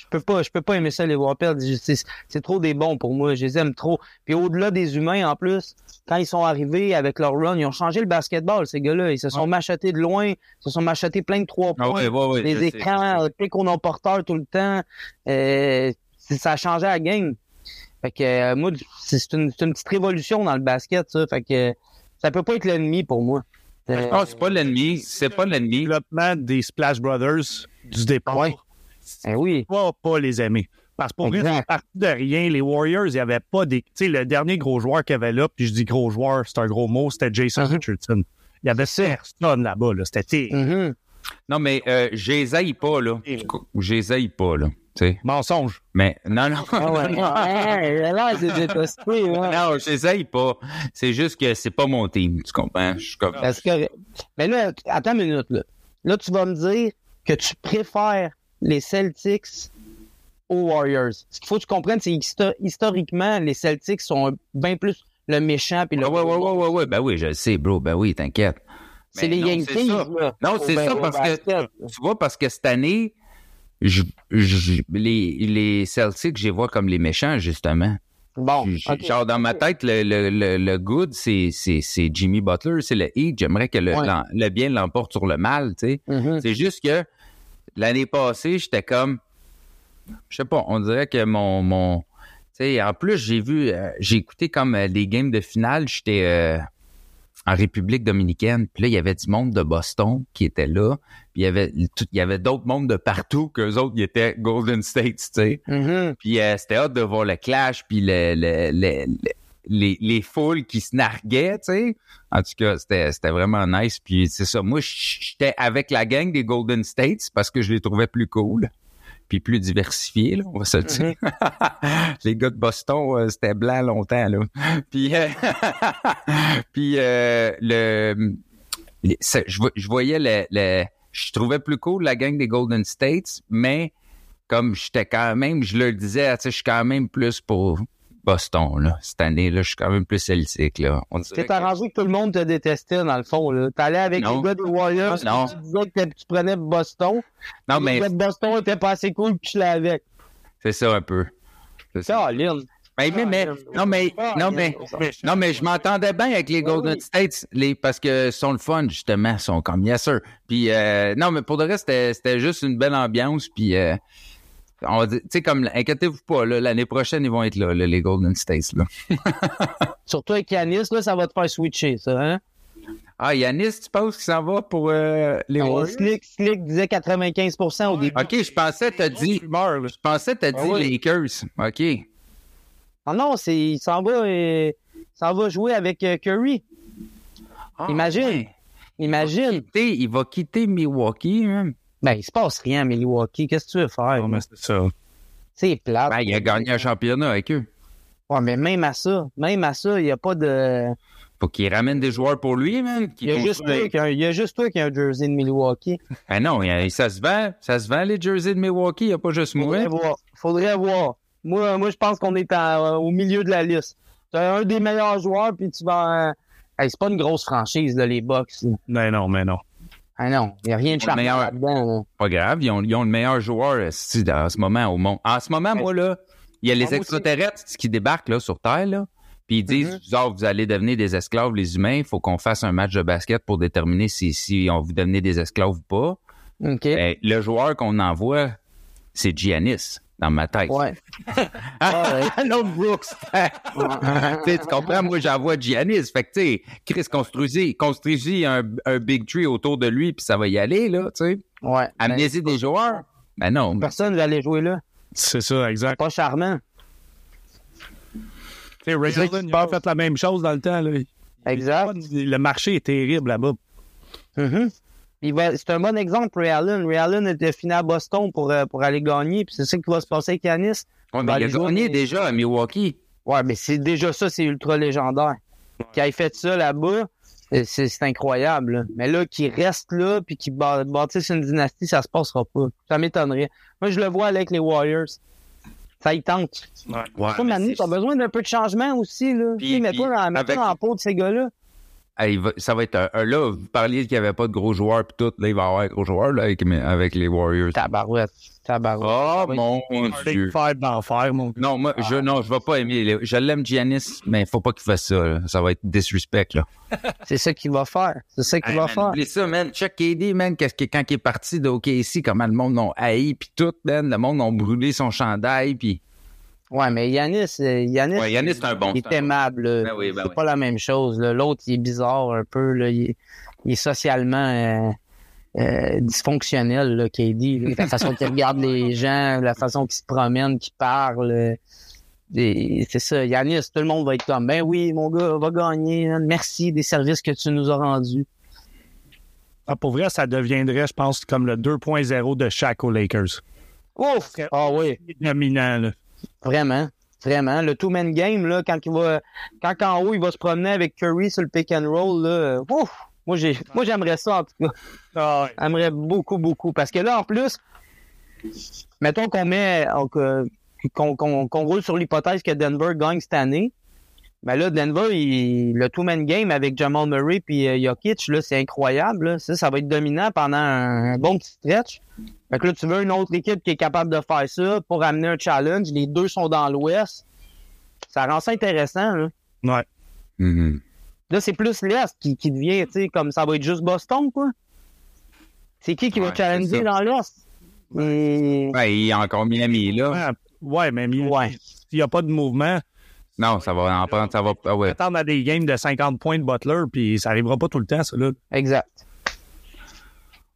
Je peux pas. Je peux pas, aimer ça les voir perdre. C'est trop des bons pour moi. Je les aime trop. Puis au-delà des humains, en plus, quand ils sont arrivés avec leur run, ils ont changé le basketball, ces gars-là. Ils se sont machetés de loin, ils se sont machetés plein de trois Ah points. ouais, ouais, ouais, les sais, écrans, clic au non-porteur tout le temps. Euh, ça a changé la game. Fait que euh, moi, c'est une, petite révolution dans le basket, ça. Fait que ça peut pas être l'ennemi pour moi. Euh, Ah, c'est pas l'ennemi, c'est pas l'ennemi. développement des Splash Brothers du départ. Ouais. Ben oui. Pas, pas les aimer. Parce que pour parti de rien. Les Warriors, il n'y avait pas des. Tu sais, le dernier gros joueur qu'il y avait là, puis je dis gros joueur, c'est un gros mot, c'était Jason Mhm. Richardson. Il y avait personne là-bas, là. C'était. Mhm. Non, mais euh, j'essaye pas, là. J'essaye pas, là. Tu sais. Mensonge. Mais non, non. Ah ouais. non, j'essaye pas. C'est juste que c'est pas mon team, tu comprends? Je suis comme. Parce que, mais là, attends une minute, là. Là, tu vas me dire que tu préfères les Celtics aux Warriors. Ce qu'il faut que tu comprennes, c'est que historiquement, les Celtics sont bien plus le méchant puis le. Ouais, ouais, ouais, ouais, ouais, ben oui, je le sais, bro, ben oui, t'inquiète. C'est les Yankees, là. Non, c'est ça, au parce que, tu vois, parce que cette année, je, je- les, les Celtics, je les vois comme les méchants, justement. Bon. Genre, dans ma tête, le, le, le, le good, c'est, c'est, c'est Jimmy Butler, c'est le Heat. J'aimerais que le, Ouais. le bien l'emporte sur le mal, tu sais. Mhm. C'est juste que l'année passée, j'étais comme, je sais pas, on dirait que mon, mon, tu sais, en plus, j'ai vu, euh, j'ai écouté comme euh, des games de finale, j'étais euh, en République dominicaine, puis là, il y avait du monde de Boston qui était là, puis il y avait, tout- il y avait d'autres mondes de partout qu'eux autres, ils étaient Golden State, tu sais. Mhm. Puis euh, c'était hâte de voir le clash, puis le, le- le- le- les, les foules qui se narguaient, tu sais. En tout cas, c'était c'était vraiment nice. Puis c'est ça, moi, j'étais avec la gang des Golden States parce que je les trouvais plus cool, puis plus diversifiés, là, on va se le dire. les gars de Boston, euh, c'était blanc longtemps, là. Puis, euh, puis euh, le, les- ça, je, vo- je voyais le, le- je trouvais plus cool la gang des Golden States, mais comme j'étais quand même, je le disais, tu sais, je suis quand même plus pour Boston, là. Cette année, là, je suis quand même plus celtique, là. Que- arrangé que tout le monde te détestait, dans le fond, là. T'allais avec Non. les gars des Warriors, Non. tu disais que tu prenais Boston. Non, les mais gars de Boston étaient pas assez cool, puis je l'avais avec. c'est ça un peu. C'est ça. Caroline. Mais, mais, mais- non, mais, non, mais, non, mais je m'entendais bien avec les Golden. States, les, parce que sont le fun, justement, sont comme, yes, sir. Puis, euh, non, mais pour le reste, c'était, c'était juste une belle ambiance, puis, euh, on va dire, tu sais, comme, inquiétez-vous pas, là, l'année prochaine, ils vont être là, là, les Golden States, là. Surtout avec Yanis, là, ça va te faire switcher, ça, hein? Ah, Yanis, tu penses qu'il s'en va pour euh, les Warriors? Slick, Slick disait 95% au début. OK, je pensais, t'as dit, je pensais, t'as dit Ah ouais. Lakers. OK. Ah non, c'est, il s'en va, euh, il s'en va jouer avec euh, Curry. Ah, Imagine. ouais. Imagine. Quitter- il va quitter Milwaukee, même. Ben, il se passe rien à Milwaukee. Qu'est-ce que tu veux faire? Non, mais c'est ça. C'est plate. Ben, il a gagné un championnat avec eux. Ouais, mais même à ça, même à ça, il n'y a pas de. Faut qu'il ramène des joueurs pour lui, man. Il y, a juste toi qui a, un- il y a juste toi qui a un jersey de Milwaukee. Ben non, a- ça se vend. Ça se vend, les jerseys de Milwaukee. Il n'y a pas juste moi. Faudrait voir. Faudrait voir. Moi, moi je pense qu'on est à- au milieu de la liste. Tu as un des meilleurs joueurs, puis tu vas. Hey, c'est pas une grosse franchise, là, les Bucks. Mais non, mais non. Ah non, il n'y a rien de charmant meilleur. là-dedans. là. Pas grave, ils ont, ils ont le meilleur joueur en ce moment au monde. En ce moment, moi, là, il y a les extraterrestres qui débarquent là, sur Terre, là. Puis ils disent, Mhm. genre, vous allez devenir des esclaves, les humains. Il faut qu'on fasse un match de basket pour déterminer si, si on vous devenez des esclaves ou pas. OK. Ben, le joueur qu'on envoie, c'est Giannis, dans ma tête. Ouais. Ah, non, Brooks. Tu sais, tu comprends? Moi, j'envoie Giannis. Fait que, tu sais, Chris, construisez, construisez un, un big tree autour de lui, puis ça va y aller, là, tu sais. Ouais. Amenez-y des joueurs? Ben non. Personne va aller jouer là. C'est ça, exact. Pas charmant. Tu sais, Ray Allen, il a fait la même chose dans le temps. Là. Exact. Le marché est terrible là-bas. Il va- C'est un bon exemple, Ray Allen. Ray Allen était fini à Boston pour, euh, pour aller gagner, puis c'est ça qui va se passer avec Yanis. Ouais, mais Ben, il a gagné déjà à Milwaukee. Ouais, mais c'est déjà ça, c'est ultra légendaire. Qu'il ait fait ça là-bas, c'est- c'est incroyable. là. Mais là, qu'il reste là, puis qu'il bâ- bâtisse une dynastie, ça se passera pas. Ça m'étonnerait. Moi, je le vois avec les Warriors. Ça y tente. Ouais, Toi, mais Manu, t'as besoin d'un peu de changement aussi, là. Puis- puis mets-toi avec- dans la peau de ces gars-là. Il ça va être un, un- là, vous parliez qu'il n'y avait pas de gros joueurs puis tout. Là, il va y avoir un gros joueur là, avec, avec les Warriors. Tabarouette. Tabarouette. Oh Oui. mon Dieu. five d'enfer, mon gars. Non, moi, je, non, je vais pas aimer. les- Je l'aime Giannis, mais faut pas qu'il fasse ça. là. Ça va être disrespect, là. C'est ça qu'il va faire. C'est ça qu'il Hey, va man, faire. oublie ça, man. Check KD, man. Qu'est-ce que, quand il est parti de OKC, comment le monde l'a haï, puis tout, man. Le monde a brûlé son chandail, puis... Ouais, mais Yanis, euh, Yanis, Ouais, Giannis, c'est un bon. il est bon. aimable. Ben oui, ben c'est oui. pas la même chose. L'autre, il est bizarre un peu. Là. Il, est, il est socialement euh, euh, dysfonctionnel, là, KD. là. La façon qu'il regarde les gens, la façon qu'il se promène, qu'il parle. c'est ça. Yanis, tout le monde va être comme, ben oui, mon gars, va gagner. hein. Merci des services que tu nous as rendus. Ah, pour vrai, ça deviendrait, je pense, comme le 2.0 de Shaq aux Lakers. Ouf! Ah oui. Il est dominant, là. Vraiment. Vraiment. Le two-man game, là, quand il va, quand en haut, il va se promener avec Curry sur le pick and roll, là, ouf! Moi, j'ai, moi, j'aimerais ça, en tout cas. Ah, ouais. J'aimerais beaucoup, beaucoup. Parce que là, en plus, mettons qu'on met, qu'on roule sur l'hypothèse que Denver gagne cette année. Ben là, Denver, il- le two-man game avec Jamal Murray puis euh, Jokic, là, c'est incroyable. là. Ça, ça va être dominant pendant un, un bon petit stretch. Fait que là, tu veux une autre équipe qui est capable de faire ça pour amener un challenge. Les deux sont dans l'Ouest. Ça rend ça intéressant. Là, Ouais. Mhm. Là, c'est plus l'Est qui, qui devient, tu sais, comme ça va être juste Boston, quoi. C'est qui qui va challenger dans l'Est? Et- Ouais, il y a encore Miami, là. Ouais, ouais, mais il Ouais. n'y a pas de mouvement. Non, ça va en prendre, ça va... Ah ouais. Attendre à des games de 50 points de Butler, puis ça arrivera pas tout le temps, ça, là. Exact.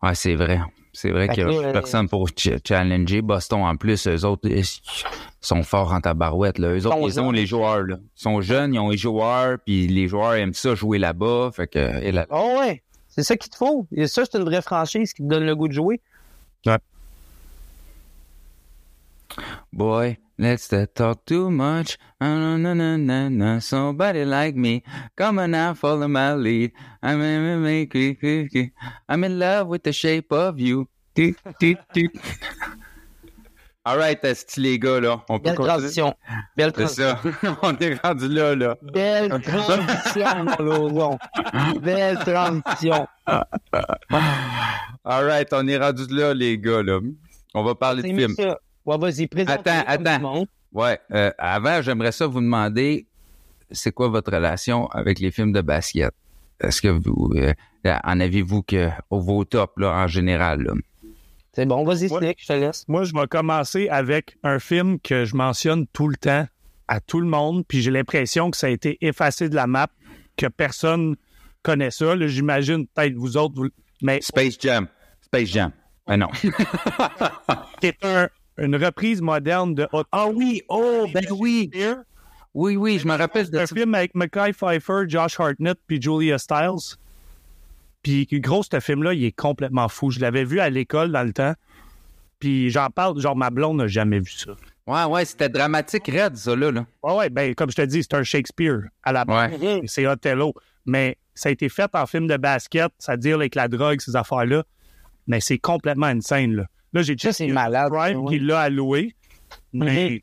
Ouais, c'est vrai. C'est vrai qu'il que n'y a là, personne pour ch- challenger. Boston, en plus, eux autres, ils sont forts en tabarouette. Là. Eux autres, ils ont les joueurs. Là. Ils sont jeunes, ils ont les joueurs, puis les joueurs aiment ça jouer là-bas. Fait que, et là, Oh ouais. C'est ça qu'il te faut. Et ça, c'est une vraie franchise qui te donne le goût de jouer. Boy, let's not talk too much. Ah, na, na, na, na, na. Somebody like me, come on now, follow my lead. I'm in, I'm in love with the shape of you. All right, les gars, là. On peut Belle continuer? transition. Belle C'est transition. ça. On est rendu là, là. Belle transition, Lozon. Belle transition. All right, on est rendu là, les gars, là. On va parler de C'est films. ça. Ouais, vas-y, présente Attends, attends. Ouais, euh, avant, j'aimerais ça vous demander, c'est quoi votre relation avec les films de basket? Est-ce que vous, euh, en avez-vous que au vos top, là, en général, là? C'est bon, vas-y, Ouais. Slick, je te laisse. Moi, je vais commencer avec un film que je mentionne tout le temps à tout le monde, puis j'ai l'impression que ça a été effacé de la map, que personne connaît ça. là. J'imagine peut-être vous autres, vous- mais Space Jam. Space Jam. Ben non. c'est un- une reprise moderne de Hot Ah oui, oh, ben oui. Oui, oui, je me rappelle de un ça. film avec Mackay Pfeiffer, Josh Hartnett puis Julia Stiles. Puis gros, ce film-là, il est complètement fou. Je l'avais vu à l'école dans le temps. Puis j'en parle, genre ma blonde n'a jamais vu ça. Ouais, ouais, c'était dramatique, raide, ça, là. là. Ouais, ouais, ben, comme je te dis, c'est un Shakespeare à la base. Ouais. C'est Othello. Mais ça a été fait en film de basket, c'est-à-dire avec la drogue, ces affaires-là. Mais c'est complètement insane, là. Là, j'ai c'est malade. Prime qui l'a alloué. Mais Mhm.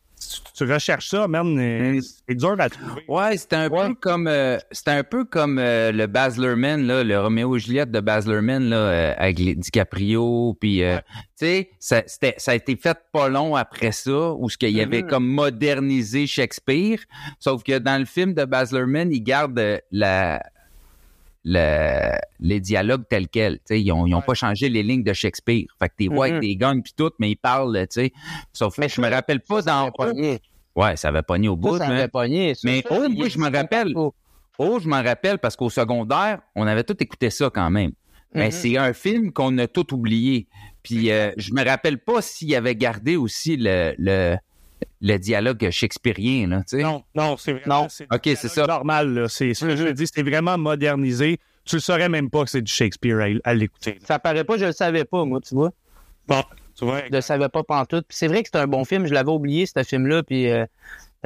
tu, recherches ça, euh, Mhm. c'est dur à trouver. Ouais, c'était un Ouais. peu comme euh, c'était un peu comme euh, le Baz Luhrmann là, le Roméo et Juliette de Baz Luhrmann là euh, avec les- DiCaprio puis euh, tu sais ça ça a été fait pas long après ça où ce qu'il y avait Mhm. comme modernisé Shakespeare sauf que dans le film de Baz Luhrmann, il garde euh, la le- les dialogues tels quels. Tu sais, ils ont, ils ont Ouais. pas changé les lignes de Shakespeare. Fait que t'es vois Mhm. avec des guns puis tout, mais ils parlent, tu sais. Sauf que Mais je me rappelle pas Ça dans. avait pogné. Ouais, ça avait pogné au Ça, bout, ça mais- avait pogné. ça. mais Ça, oh, est je me rappelle. Oh, je m'en rappelle parce qu'au secondaire, on avait tout écouté ça quand même. Mais c'est un film qu'on a tout oublié. Puis euh, je me rappelle pas s'il avait gardé aussi le, le, le dialogue shakespearien, là, tu sais. Non, non, c'est vraiment. Non. c'est Ok, c'est ça. normal, là. C'est ce que je Mhm. te dis, c'est vraiment modernisé. Tu le saurais même pas que c'est du Shakespeare à, à l'écouter. Ça paraît pas, je le savais pas, moi, tu vois. Bon, tu vois. Je le savais pas pantoute. Puis c'est vrai que c'est un bon film, je l'avais oublié, ce film-là, puis euh,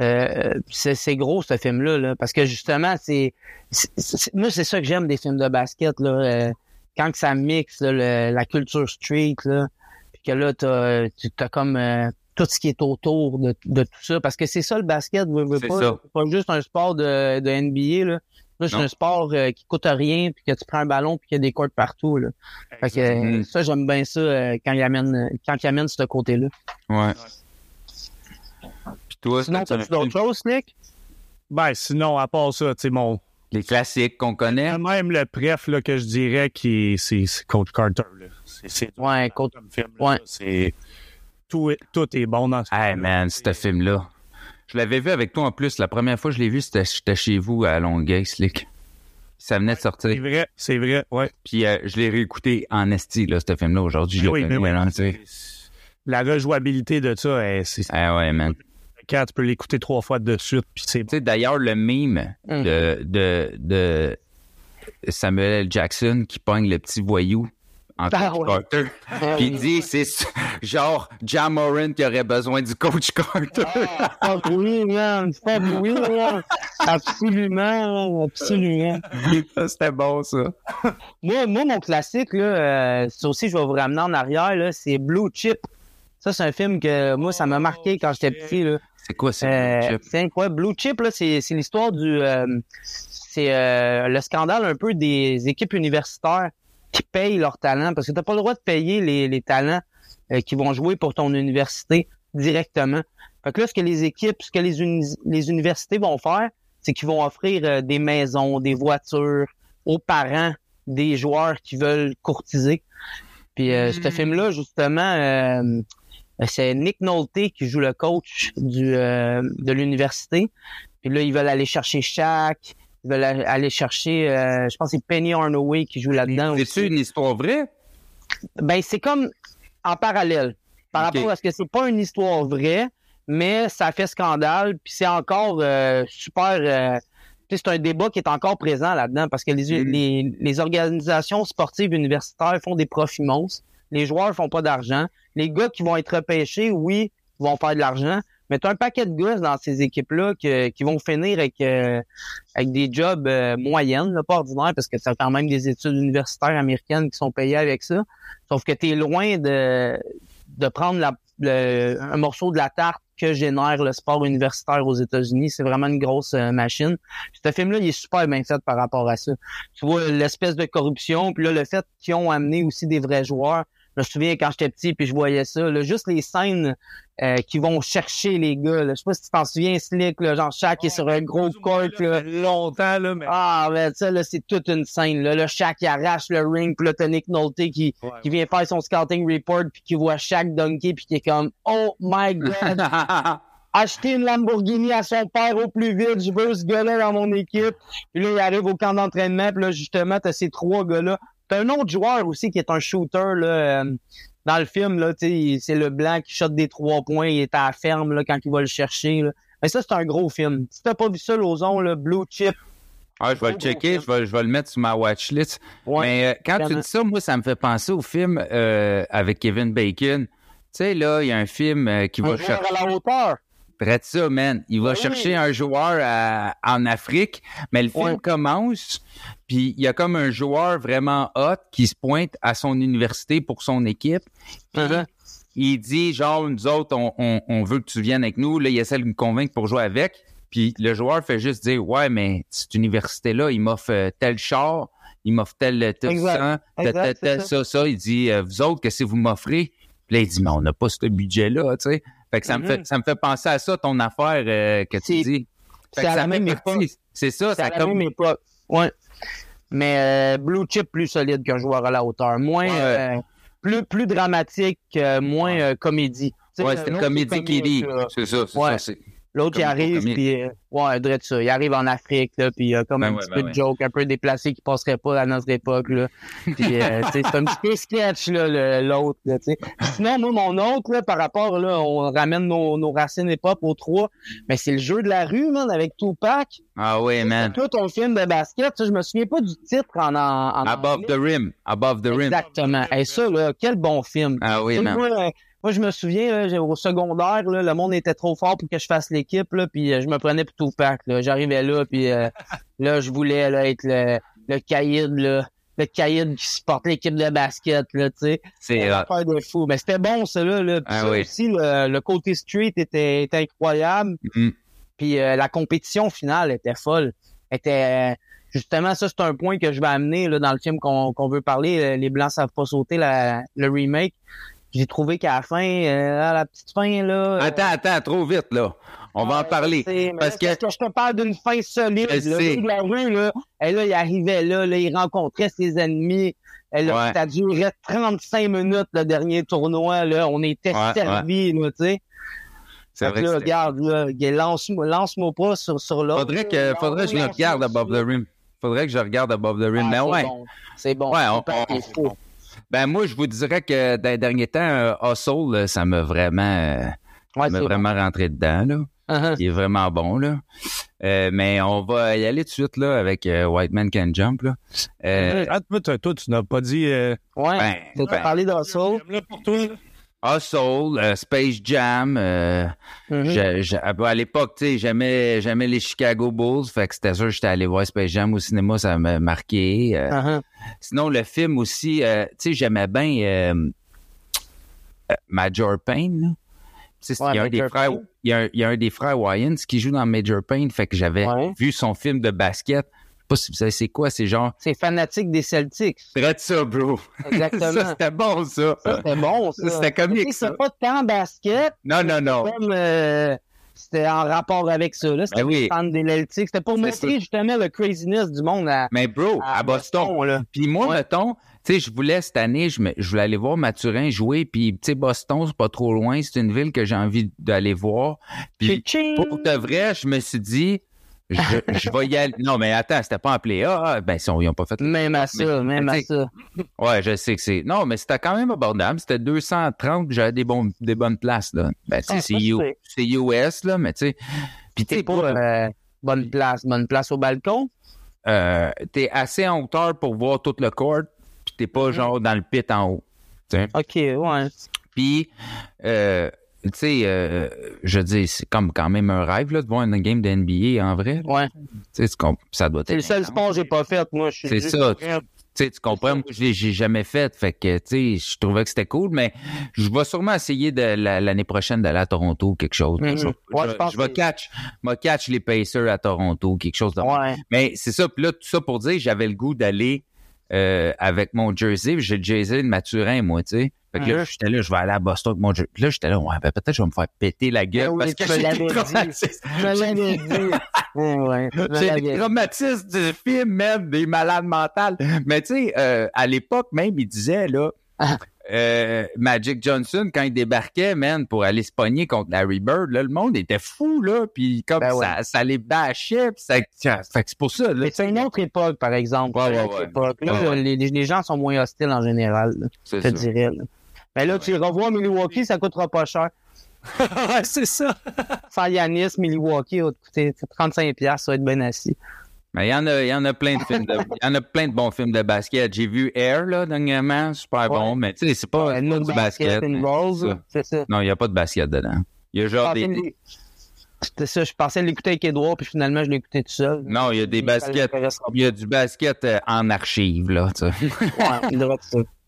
euh, c'est gros, ce film-là, là, parce que justement, c'est... Moi, c'est ça que j'aime des films de basket, là. euh, quand que ça mixe là, le- la culture street, là, puis que là, t'as tu- t'as comme... tout ce qui est autour de, de tout ça. Parce que c'est ça le basket, veux, veux C'est pas. ça. C'est pas juste un sport de, de NBA, là. Là, c'est un sport euh, qui coûte rien, puis que tu prends un ballon, puis qu'il y a des courts partout. Là. Fait que, euh, Mhm. ça, j'aime bien ça euh, quand il amène quand il amène ce côté-là. Ouais. Puis toi, Sinon, t'as-tu d'autres choses, Nick? Ben, sinon, à part ça, tu sais, mon. les classiques qu'on connaît? Même le préf, là, que je dirais, qui est- c'est Coach Carter, là. C'est- Ouais, Coach- comme film, là, ouais. C'est. Tout, est- tout est bon dans ce Hey man, ce film-là. Je l'avais vu avec toi en plus. La première fois que je l'ai vu, c'était j'étais chez vous à Longueuil, Slick. Ça venait de C'est sortir. vrai, c'est vrai, ouais. Puis euh, je l'ai réécouté en esti, là, ce film-là, aujourd'hui. Je le Oui, connais, mais oui. là, tu sais. La rejouabilité de ça, eh, c'est Ah ouais, man. quand tu peux l'écouter trois fois de suite, puis c'est Tu sais, d'ailleurs, le mime de, de, de Samuel L. Jackson qui pogne le petit voyou en Ah coach ouais. Carter. Puis il dit, c'est genre Jam Moran qui aurait besoin du coach Carter. Ah, oui, man. Fuck oui, man. Absolument, absolument. C'était bon, ça. Moi, moi, mon classique, là, euh, ça aussi, je vais vous ramener en arrière, là, c'est Blue Chip. Ça, c'est un film que moi, ça m'a marqué quand j'étais petit. Là. C'est quoi ça? Euh, Chip? c'est incroyable. Blue Chip, là, c'est, c'est l'histoire du. euh, c'est euh, le scandale un peu des équipes universitaires qui payent leurs talents parce que t'as pas le droit de payer les, les talents euh, qui vont jouer pour ton université directement. Fait que là, ce que les équipes, ce que les, uni- les universités vont faire, c'est qu'ils vont offrir euh, des maisons, des voitures aux parents des joueurs qui veulent courtiser. Puis euh, ce film-là, justement, euh, c'est Nick Nolte qui joue le coach du euh, de l'université. Puis là, ils veulent aller chercher Shaq. Ils veulent aller chercher, euh, je pense que c'est Penny Hardaway qui joue là-dedans C'est-tu une histoire vraie? Ben, c'est comme en parallèle. Par rapport à ce que c'est pas une histoire vraie, mais ça fait scandale. Puis c'est encore euh, super... euh, c'est un débat qui est encore présent là-dedans parce que les, les, les organisations sportives universitaires font des profits monstres. Les joueurs font pas d'argent. Les gars qui vont être repêchés, oui, vont faire de l'argent. Mais tu as un paquet de gosses dans ces équipes-là qui vont finir avec, euh, avec des jobs euh, moyennes, là, pas ordinaires, parce que c'est quand même des études universitaires américaines qui sont payées avec ça. Sauf que tu es loin de, de prendre la, le- un morceau de la tarte que génère le sport universitaire aux États-Unis. C'est vraiment une grosse euh, machine. Puis ce film-là, il est super bien fait par rapport à ça. Tu vois l'espèce de corruption, puis là, le fait qu'ils ont amené aussi des vrais joueurs. Je me souviens quand j'étais petit, puis je voyais ça. Là, juste les scènes euh, qui vont chercher les gars. Là. Je sais pas si tu t'en souviens, Slick, là, genre Shaq est sur un gros court. Là. Longtemps, là, mais. Ah, ben ça, là, c'est toute une scène. Là. Le Shaq, il arrache le ring, puis Nick Nolte qui, Ouais, qui vient faire son scouting report, puis qui voit Shaq dunker, puis qui est comme « Oh my God! Acheter une Lamborghini à son père au plus vite, je veux ce gars-là dans mon équipe. » Puis là, il arrive au camp d'entraînement, puis là, justement, t'as ces trois gars-là. T'as un autre joueur aussi qui est un shooter, là, euh, dans le film, là, c'est le blanc qui shot des trois points, il est à la ferme, là, quand il va le chercher, là. Mais ça, c'est un gros film. Si t'as pas vu ça, Lozon, là, Blue Chip, Ah, je vais le checker, je vais, je vais le mettre sur ma watchlist. ouais. Mais euh, quand tu dis ça, moi, ça me fait penser au film euh, avec Kevin Bacon. Tu sais, là, il y a un film euh, qui va Un joueur chercher. à la hauteur. Près de ça, man. Il va Oui. chercher un joueur à- en Afrique, mais le film commence, puis il y a comme un joueur vraiment hot qui se pointe à son université pour son équipe. Uh-huh. Il dit, genre, nous autres, on, on- on veut que tu viennes avec nous. Là, il essaie de me convaincre pour jouer avec. Puis le joueur fait juste dire, ouais, mais cette université-là, il m'offre euh, tel char, il m'offre tel, euh, tel Exact. sang, tel, Exact, tel, tel, c'est ça, ça. Il dit, euh, vous autres, qu'est-ce que vous m'offrez? Puis là, il dit, mais on n'a pas ce budget-là, tu sais. Fait que ça, me fait, ça me fait penser à ça, ton affaire euh, que tu C'est- dis. Fait C'est que à ça la même époque. C'est ça, C'est ça à la comme... même époque. Ouais. Mais euh, Blue Chip plus solide qu'un joueur à la hauteur. Moins, Ouais. euh, plus, plus dramatique, euh, moins euh, comédie. Ouais, un c'était autre, Comédie c'est qui là. C'est ça, c'est Ouais. ça. L'autre, il arrive, puis euh, ouais, ça. Il arrive en Afrique, là, puis euh, comme Ben un ouais, petit ben peu ouais. de joke, un peu déplacé qui passerait pas à notre époque, là. Puis, euh, c'est un petit peu sketch, là, l'autre, là, tu sais. Sinon, moi, mon autre, là, par rapport, là, on ramène nos, nos racines hip-hop aux trois, mais c'est le jeu de la rue, man, avec Tupac. Ah oui, man. Tout un film de basket, je me souviens pas du titre en, en, en Above anglais. the rim. Above the rim. Exactement. Et ça, là, quel bon film. Ah oui, man. moi, moi, je me souviens, là, j'ai- au secondaire, là, le monde était trop fort pour que je fasse l'équipe, là, puis euh, je me prenais pour Tupac. Là. J'arrivais là, puis euh, là, je voulais là, être le, le caïd, là, le caïd qui supporte l'équipe de basket, là, tu sais. C'est affaire de fou. Mais c'était bon, ça, là. là. Puis Ah ça oui. aussi, le, le côté street était, était incroyable. Mhm. Puis euh, la compétition finale était folle. Était... euh, Justement, ça, c'est un point que je vais amener là, dans le film qu'on qu'on veut parler. Les Blancs savent pas sauter, la, le remake. J'ai trouvé qu'à la fin, euh, à la petite fin, là... Attends, attends, trop vite, là. On va en parler. sais, Parce que, je te parle d'une fin solide. Je là. sais. De la rue, là, et là, il arrivait là, là, il rencontrait ses ennemis. Et là, Ouais. Ça durait 35 minutes, le dernier tournoi. Là. On était Ouais, servis, là, tu sais. c'est vrai là, que regarde, là, lance-moi lance-moi pas sur, sur l'autre. faudrait que, là. faudrait que je le regarde above the rim. Faudrait que je regarde above the rim. Ah, Mais c'est ouais. bon. C'est bon. Ouais, on- on-. Ben, moi, je vous dirais que dans les derniers temps, euh, Hustle, ça m'a vraiment, euh, Ouais, ça m'a vraiment rentré dedans, là. Uh-huh. Il est vraiment bon, là. Euh, mais on va y aller tout de suite, là, avec euh, White Man Can Jump, là. Euh, Ah, toi, tu n'as pas dit. Euh, Ouais. ben, T'as ben, parlé d'Hustle? pour toi, là. Hustle, euh, Space Jam, euh, Mhm. à à l'époque, tu sais, j'aimais, j'aimais les Chicago Bulls, fait que c'était sûr que j'étais allé voir Space Jam au cinéma, ça m'a marqué. euh. Uh-huh. Sinon, le film aussi, euh, tu sais, j'aimais bien Major Payne, Ouais, il y a un des frères, il y a un, il y a un des frères Wayans qui joue dans Major Payne, fait que j'avais Ouais. vu son film de basket. Je sais pas si vous savez c'est quoi, c'est genre, C'est fanatique des Celtics. Traite ça, bro. Exactement. ça, c'était bon, ça. Ça, c'était bon, ça. Ça, c'était comique. C'est pas tant basket, Non, non, non. comme euh, c'était en rapport avec ça. Là, c'était Ben oui. des Celtics. C'était pour montrer ça. justement le craziness du monde à, Mais bro, à, Boston. là. Puis moi, Ouais. mettons, tu sais, je voulais cette année, je, voulais aller voir Mathurin jouer, puis tu sais, Boston, c'est pas trop loin, c'est une ville que j'ai envie d'aller voir. Puis pour de vrai, je me suis dit, je, je vais y aller. Non, mais attends, c'était pas en play Ah, ben, si on, ils pas fait. Même à ça, Mais- même à ça. Ouais, je sais que c'est. Non, mais c'était quand même abordable. C'était 230, j'avais des, bons, des bonnes places, là. Ben, tu sais, Ah, c'est US, là, mais tu sais. Puis sais, pas pour- euh, bonne place, bonne place au balcon? euh, t'es assez en hauteur pour voir tout le court, puis t'es Mm-hmm. pas genre dans le pit en haut. tu sais. OK, ouais. Puis, euh, tu sais, euh, je dis, c'est comme quand même un rêve là, de voir une game de NBA en vrai. Ouais. Tu sais, ça doit être. C'est le seul sport que j'ai pas fait, moi. C'est ça. Tu comprends, moi, je l'ai j'ai jamais fait. Fait que, tu sais, je trouvais que c'était cool, mais je vais sûrement essayer de l'année prochaine d'aller à Toronto ou quelque chose. Mhm. Je, Ouais, je- je pense je vais que- catch, je vais catch les Pacers à Toronto, quelque chose de Ouais. mais c'est ça. Puis là, tout ça pour dire, j'avais le goût d'aller euh, avec mon jersey. J'ai le jersey de Mathurin, moi, tu sais. Fait que là, j'étais là, je vais aller à Boston avec mon jersey. Puis là, j'étais là, ouais, ben peut-être je vais me faire péter la gueule. Ben oui, parce que j'ai l'avais des dit. traumatismes. Je l'avais dit. Ouais, J'ai des traumatismes du film, même, des malades mentales. Mais tu sais, euh, à l'époque même, il disait, là, Ah. Euh, Magic Johnson, quand il débarquait, man, pour aller se pogner contre Larry Bird, là, le monde était fou, là, puis comme Ben ouais. ça, ça les bâchait, puis ça, ça- fait que c'est pour ça, là. Mais c'est une autre époque, par exemple. Ouais, ouais, époque. Là. Les, les gens sont moins hostiles en général, là, C'est je te ça. dirais. Là. Mais là, tu revois Milwaukee, ça coûtera pas cher. ouais, c'est ça. Sans Yanis, Milwaukee va te coûter 35$, ça va être bien assis. Mais il y en a, il y en a plein de films de, il y en a plein de bons films de basket. J'ai vu Air, là, dernièrement, super bon, mais tu sais, c'est pas, No du basket. Rolls, c'est ça. Non, il n'y a pas de basket dedans. Il y a genre des, C'était ça, je pensais l'écouter avec Edouard, puis finalement, je écouté tout seul. non, il y a des baskets, il y a du basket euh, en archive, là, tu sais. Ouais, il devrait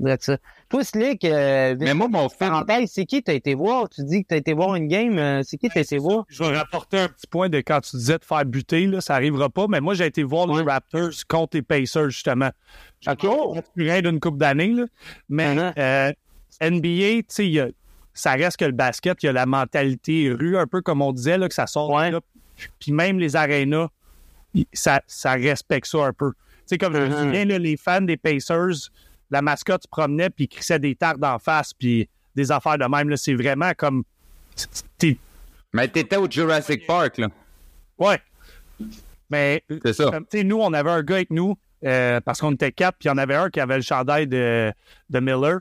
être ça. Toi, Slick, euh, Mais moi, mon parenthèse, c'est qui t'as été voir? Tu dis que t'as été voir une game, euh, c'est qui t'as été voir? Je vais rapporter un petit point de quand tu disais de faire buter, là, ça arrivera pas, mais moi, j'ai été voir les Raptors contre les Pacers, justement. J'ai Ok. pas plus rien d'une coupe d'années, là. Mais Mhm. euh, NBA, tu sais, il y a- ça reste que le basket, il y a la mentalité rue, un peu comme on disait, là, que ça sort Ouais. là. Puis même les arénas, ça, ça respecte ça un peu. Tu sais, comme je me Mhm. souviens, là, les fans des Pacers, la mascotte se promenait, puis ils crissaient des tartes d'en face, puis des affaires de même. là. C'est vraiment comme... mais t'étais au Jurassic Park, là. Ouais. Mais, C'est ça. comme, tu sais, nous, on avait un gars avec nous, euh, parce qu'on était quatre, puis il y en avait un qui avait le chandail de, de Miller.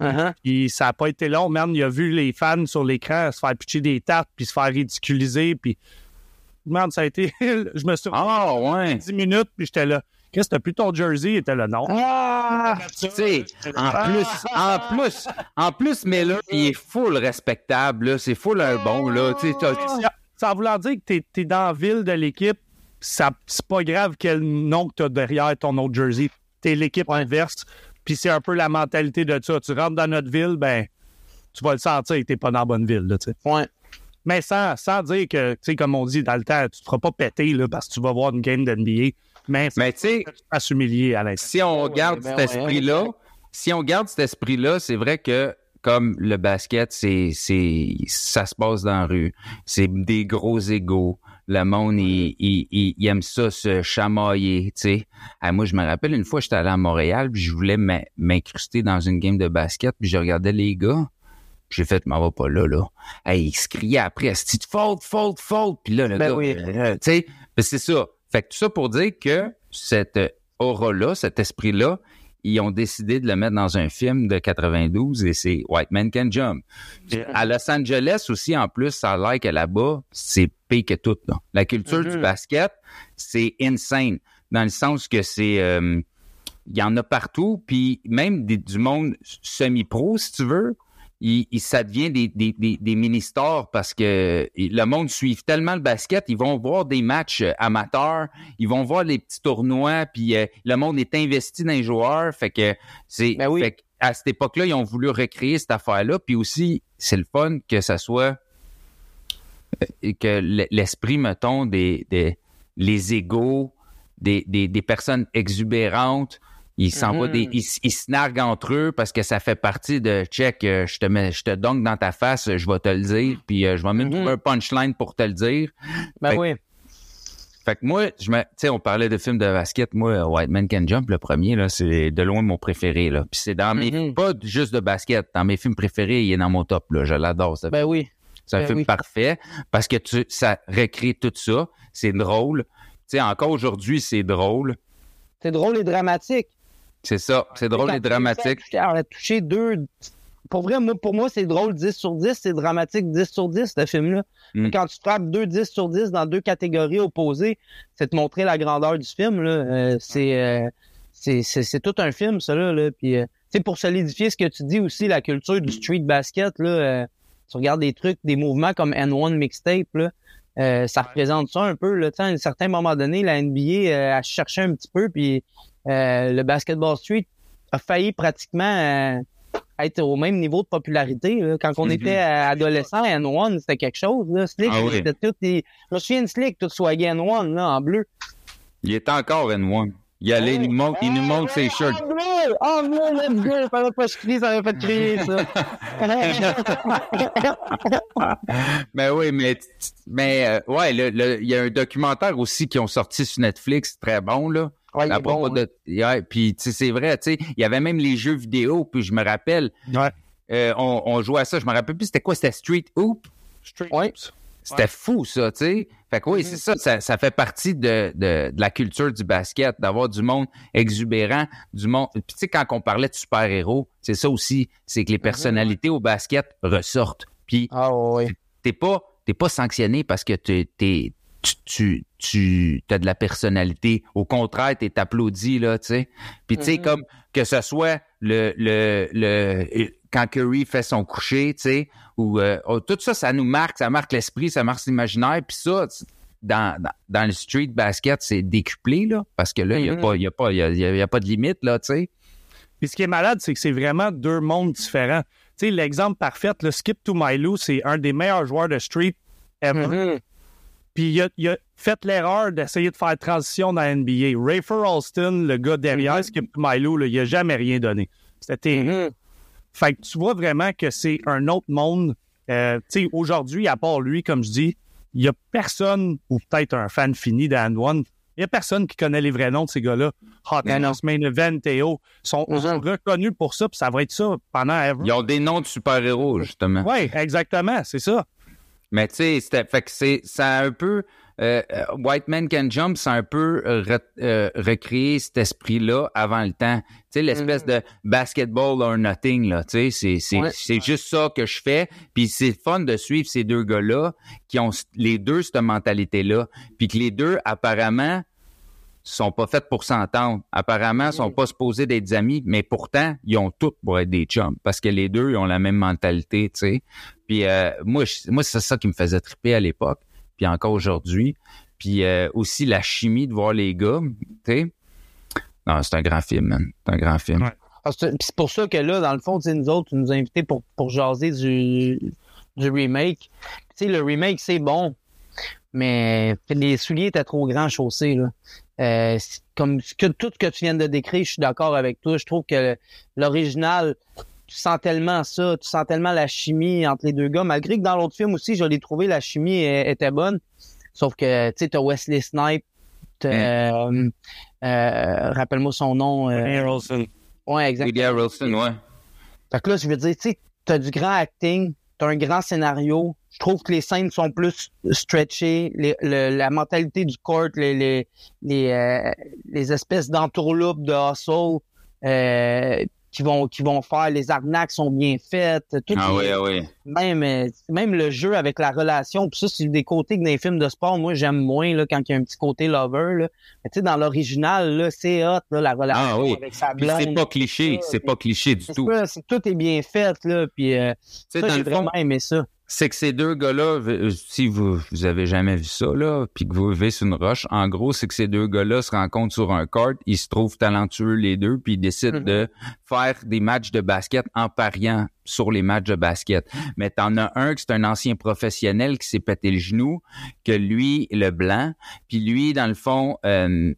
Uh-huh. Puis ça n'a pas été long, man. Il a vu les fans sur l'écran se faire pitcher des tartes, puis se faire ridiculiser, puis... Man, ça a été... je me suis Ah, ouais. 10 minutes, puis j'étais là. Qu'est-ce que t'as plus ton jersey? Il était là, non. Ah! Tu sais, en plus, en plus, en plus, mais là, il est full respectable, là. C'est full un bon, là. Tu sais, t'as- Ça- Ça voulant dire que t'es es dans la ville de l'équipe, ça c'est pas grave quel nom que t'as derrière ton autre jersey. T'es l'équipe inverse, puis c'est un peu la mentalité de ça. Tu rentres dans notre ville, ben, tu vas le sentir que t'es pas dans la bonne ville, là, tu sais. Ouais. Mais sans, sans dire que, tu sais, comme on dit dans le temps, tu te feras pas péter, là, parce que tu vas voir une game d'NBA. Mais, Mais tu sais, vas s'humilier à l'intérieur. si on garde ben cet esprit-là, si on garde cet esprit-là, c'est vrai que comme le basket, c'est, c'est, ça se passe dans la rue. C'est des gros égaux. Le monde, il, il, il- il aime ça se chamailler, tu sais. Ah, moi, je me rappelle une fois, j'étais allé à Montréal, puis je voulais m'in- m'incruster dans une game de basket, puis je regardais les gars. puis J'ai fait, m'en va pas là, là. Hey, il se criait après, c'est faute, faute, faute. Puis là, le Ben gars, oui. euh, tu sais, ben c'est ça. Fait que tout ça pour dire que cette aura-là, cet esprit-là, ils ont décidé de le mettre dans un film de 92 et c'est White Man Can Jump. À Los Angeles aussi, en plus, ça a l'air que là-bas, c'est pire que tout. là. La culture du basket, c'est insane. Dans le sens que c'est... euh, il y en a partout, puis même des- du monde semi-pro, si tu veux, il, il- ça devient des, des, des, des mini-stars parce que le monde suit tellement le basket, ils vont voir des matchs euh, amateurs, ils vont voir les petits tournois, puis euh, le monde est investi dans les joueurs, fait que c'est Ben oui. fait que à cette époque-là, ils ont voulu recréer cette affaire-là, puis aussi c'est le fun que ça soit euh, que l'esprit mettons des, des les égaux des, des, des personnes exubérantes ils s'envoient des ils, s- ils se narguent entre eux parce que ça fait partie de check euh, je te mets je te donne dans ta face je vais te le dire puis euh, je vais même trouver un punchline pour te le dire Ben Fait- oui. fait que moi, je me, tu sais, on parlait de films de basket. Moi, White Man Can Jump, le premier, là, c'est de loin mon préféré, là. Puis c'est dans mes, Mhm. pas juste de basket. Dans mes films préférés, il est dans mon top, là. Je l'adore, Ben oui. c'est un Ben film oui. parfait parce que tu, ça recrée tout ça. C'est drôle. Tu sais, encore aujourd'hui, c'est drôle. C'est drôle et dramatique. C'est ça. C'est drôle et dramatique. réussis à toucher deux. Pour vrai, moi, pour moi, c'est drôle 10 sur 10, c'est dramatique 10 sur 10, ce film-là. Mm. Quand tu frappes deux 10 sur 10 dans deux catégories opposées, c'est te montrer la grandeur du film, là. Euh, c'est, euh, c'est, c'est, c'est tout un film, ça, là. là. Puis, euh, pour solidifier ce que tu dis aussi, la culture du street basket, là, euh, tu regardes des trucs, des mouvements comme N1 Mixtape, là. euh, ça représente ça un peu. Là, à un certain moment donné, la NBA euh, a cherché un petit peu, puis euh, le basketball street a failli pratiquement euh, être au même niveau de popularité. là. Quand on Mhm. était euh, adolescent, N1, c'était quelque chose. Là. Slick, Ah oui. tout des... Je me souviens de Slick, tout soit N1 là, en bleu. Il est encore N1. Il allait, il nous montre, il nous montre ses shirts. En bleu! En bleu, let's go! Fallait pas que je crie, ça avait fait crier, ça. Ben oui, mais, mais euh, ouais, il y a un documentaire aussi qui ont sorti sur Netflix, très bon, là. Ouais, est bon, propos de, ouais, puis tu sais, c'est vrai, tu sais, il y avait même les jeux vidéo, puis je me rappelle, Ouais. euh, on, on jouait à ça, je me rappelle plus, c'était quoi, c'était Street Hoop? Street Ouais. Hoops. C'était fou, ça, tu sais. Fait que oui, Mm-hmm. c'est ça, ça, ça fait partie de, de, de la culture du basket, d'avoir du monde exubérant, du monde. Puis tu sais, quand on parlait de super-héros, c'est ça aussi, c'est que les personnalités au basket ressortent. Puis Ah ouais. t'es pas, t'es pas sanctionné parce que t'es, t'es- tu, tu, tu as de la personnalité. Au contraire, t'es applaudi, là, tu sais. Puis, tu sais, Mhm. comme que ce soit le, le, le, quand Curry fait son coucher, tu sais, ou euh, oh, tout ça, ça nous marque, ça marque l'esprit, ça marque l'imaginaire. Puis ça, tu- dans, dans, dans le street basket, c'est décuplé, là, parce que là, il n'y a, Mhm. pas- il y a, pas- il y a, il y a- il y a pas de limite, là, tu sais. Puis ce qui est malade, c'est que c'est vraiment deux mondes différents. Tu sais, l'exemple parfait, le Skip to My Lou, c'est un des meilleurs joueurs de street ever. Mhm. Puis il a, il a fait l'erreur d'essayer de faire transition dans la NBA. Rayford Alston, le gars derrière Mhm. Skip to My Lou, là, il a jamais rien donné. C'était. Mhm. Fait que tu vois vraiment que c'est un autre monde. Euh, tu sais, aujourd'hui, à part lui, comme je dis, il y a personne, ou peut-être un fan fini d'And One, il y a personne qui connaît les vrais noms de ces gars-là. Hot Main Event, Théo, sont, sont reconnus pour ça, puis ça va être ça pendant ever. Ils ont des noms de super-héros, justement. Oui, exactement, c'est ça. Mais tu sais, fait que c'est, ça a un peu, euh, euh, White Man Can Jump, ça a un peu re- euh, recréé cet esprit-là avant le temps. Tu sais, l'espèce de basketball or nothing, là, tu sais, c'est, c'est, Ouais. c'est juste ça que je fais. Puis c'est fun de suivre ces deux gars-là qui ont les deux cette mentalité-là. Puis que les deux, apparemment, sont pas faits pour s'entendre. Apparemment, sont pas supposés d'être des amis, mais pourtant, ils ont tout pour être des chums parce que les deux, ils ont la même mentalité, tu sais. Puis euh, moi, moi c'est ça qui me faisait triper à l'époque, puis encore aujourd'hui. Puis euh, aussi la chimie de voir les gars, tu sais. Non, c'est un grand film, man. C'est un grand film. Ouais. Puis c'est pour ça que là, dans le fond, tu nous autres, tu nous as invités pour, pour jaser du, du remake. Tu sais, le remake, c'est bon, mais les souliers étaient trop grands chaussés, là. Euh, comme tout ce que tu viens de décrire, je suis d'accord avec toi. Je trouve que l'original, tu sens tellement ça, tu sens tellement la chimie entre les deux gars, malgré que dans l'autre film aussi, je l'ai trouvé, la chimie était bonne. Sauf que, tu sais, t'as Wesley Snipe, t'as, euh, euh, rappelle-moi son nom. euh, Harrelson. ouais, exactement. Harrelson, ouais. Fait que là, je veux dire, tu sais, t'as du grand acting, t'as un grand scénario. Je trouve que les scènes sont plus stretchées, les- le- la mentalité du court, les, les, les, euh, les espèces d'entourloupes de hustle euh, qui vont qui vont faire, les arnaques sont bien faites. Tout Ah est- oui, ah oui. même, euh, même le jeu avec la relation, puis ça, c'est des côtés que dans les films de sport, moi, j'aime moins là, quand il y a un petit côté lover. Là. Mais tu sais, dans l'original, là, c'est hot, là, la relation Ah oui. avec sa blonde. c'est pas cliché, c'est pas cliché du tout. ça, tout est bien fait, là, puis euh, ça, j'ai vraiment aimé ça. C'est que ces deux gars-là, euh, si vous vous avez jamais vu ça là, puis que vous vivez sur une roche, en gros, c'est que ces deux gars-là se rencontrent sur un court, ils se trouvent talentueux les deux, puis ils décident Mhm. de faire des matchs de basket en pariant sur les matchs de basket. Mais t'en as un qui c'est un ancien professionnel qui s'est pété le genou, que lui, le blanc, puis lui, dans le fond, euh,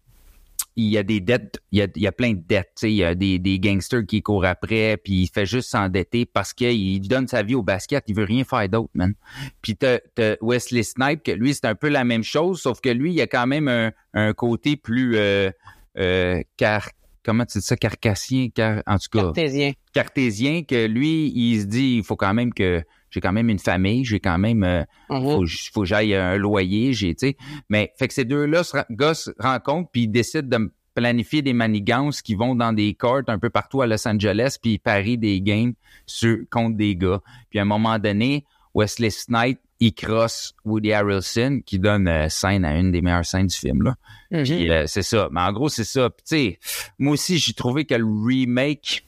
il y a des dettes, il y a, il y a plein de dettes, tu sais, il y a des, des gangsters qui courent après, puis il fait juste s'endetter parce qu'il donne sa vie au basket, il veut rien faire d'autre, man. Puis t'as, t'as Wesley Snipe, que lui, c'est un peu la même chose, sauf que lui, il a quand même un, un côté plus euh, euh, car comment tu dis ça, carcassien, car, en tout cas Cartésien. cartésien, que lui, il se dit, il faut quand même que j'ai quand même une famille, j'ai quand même euh, Mhm. faut, faut que j'aille un loyer, j'ai, tu sais. Mais fait que ces deux-là, se, gars se rencontrent, puis ils décident de me planifier des manigances qui vont dans des courts un peu partout à Los Angeles, puis ils parient des games sur, contre des gars. Puis à un moment donné, Wesley Snipes, il crosse Woody Harrelson, qui donne euh, scène à une des meilleures scènes du film, là. Mhm. Puis, euh, c'est ça. Mais en gros, c'est ça. Puis, tu sais, moi aussi, j'ai trouvé que le remake,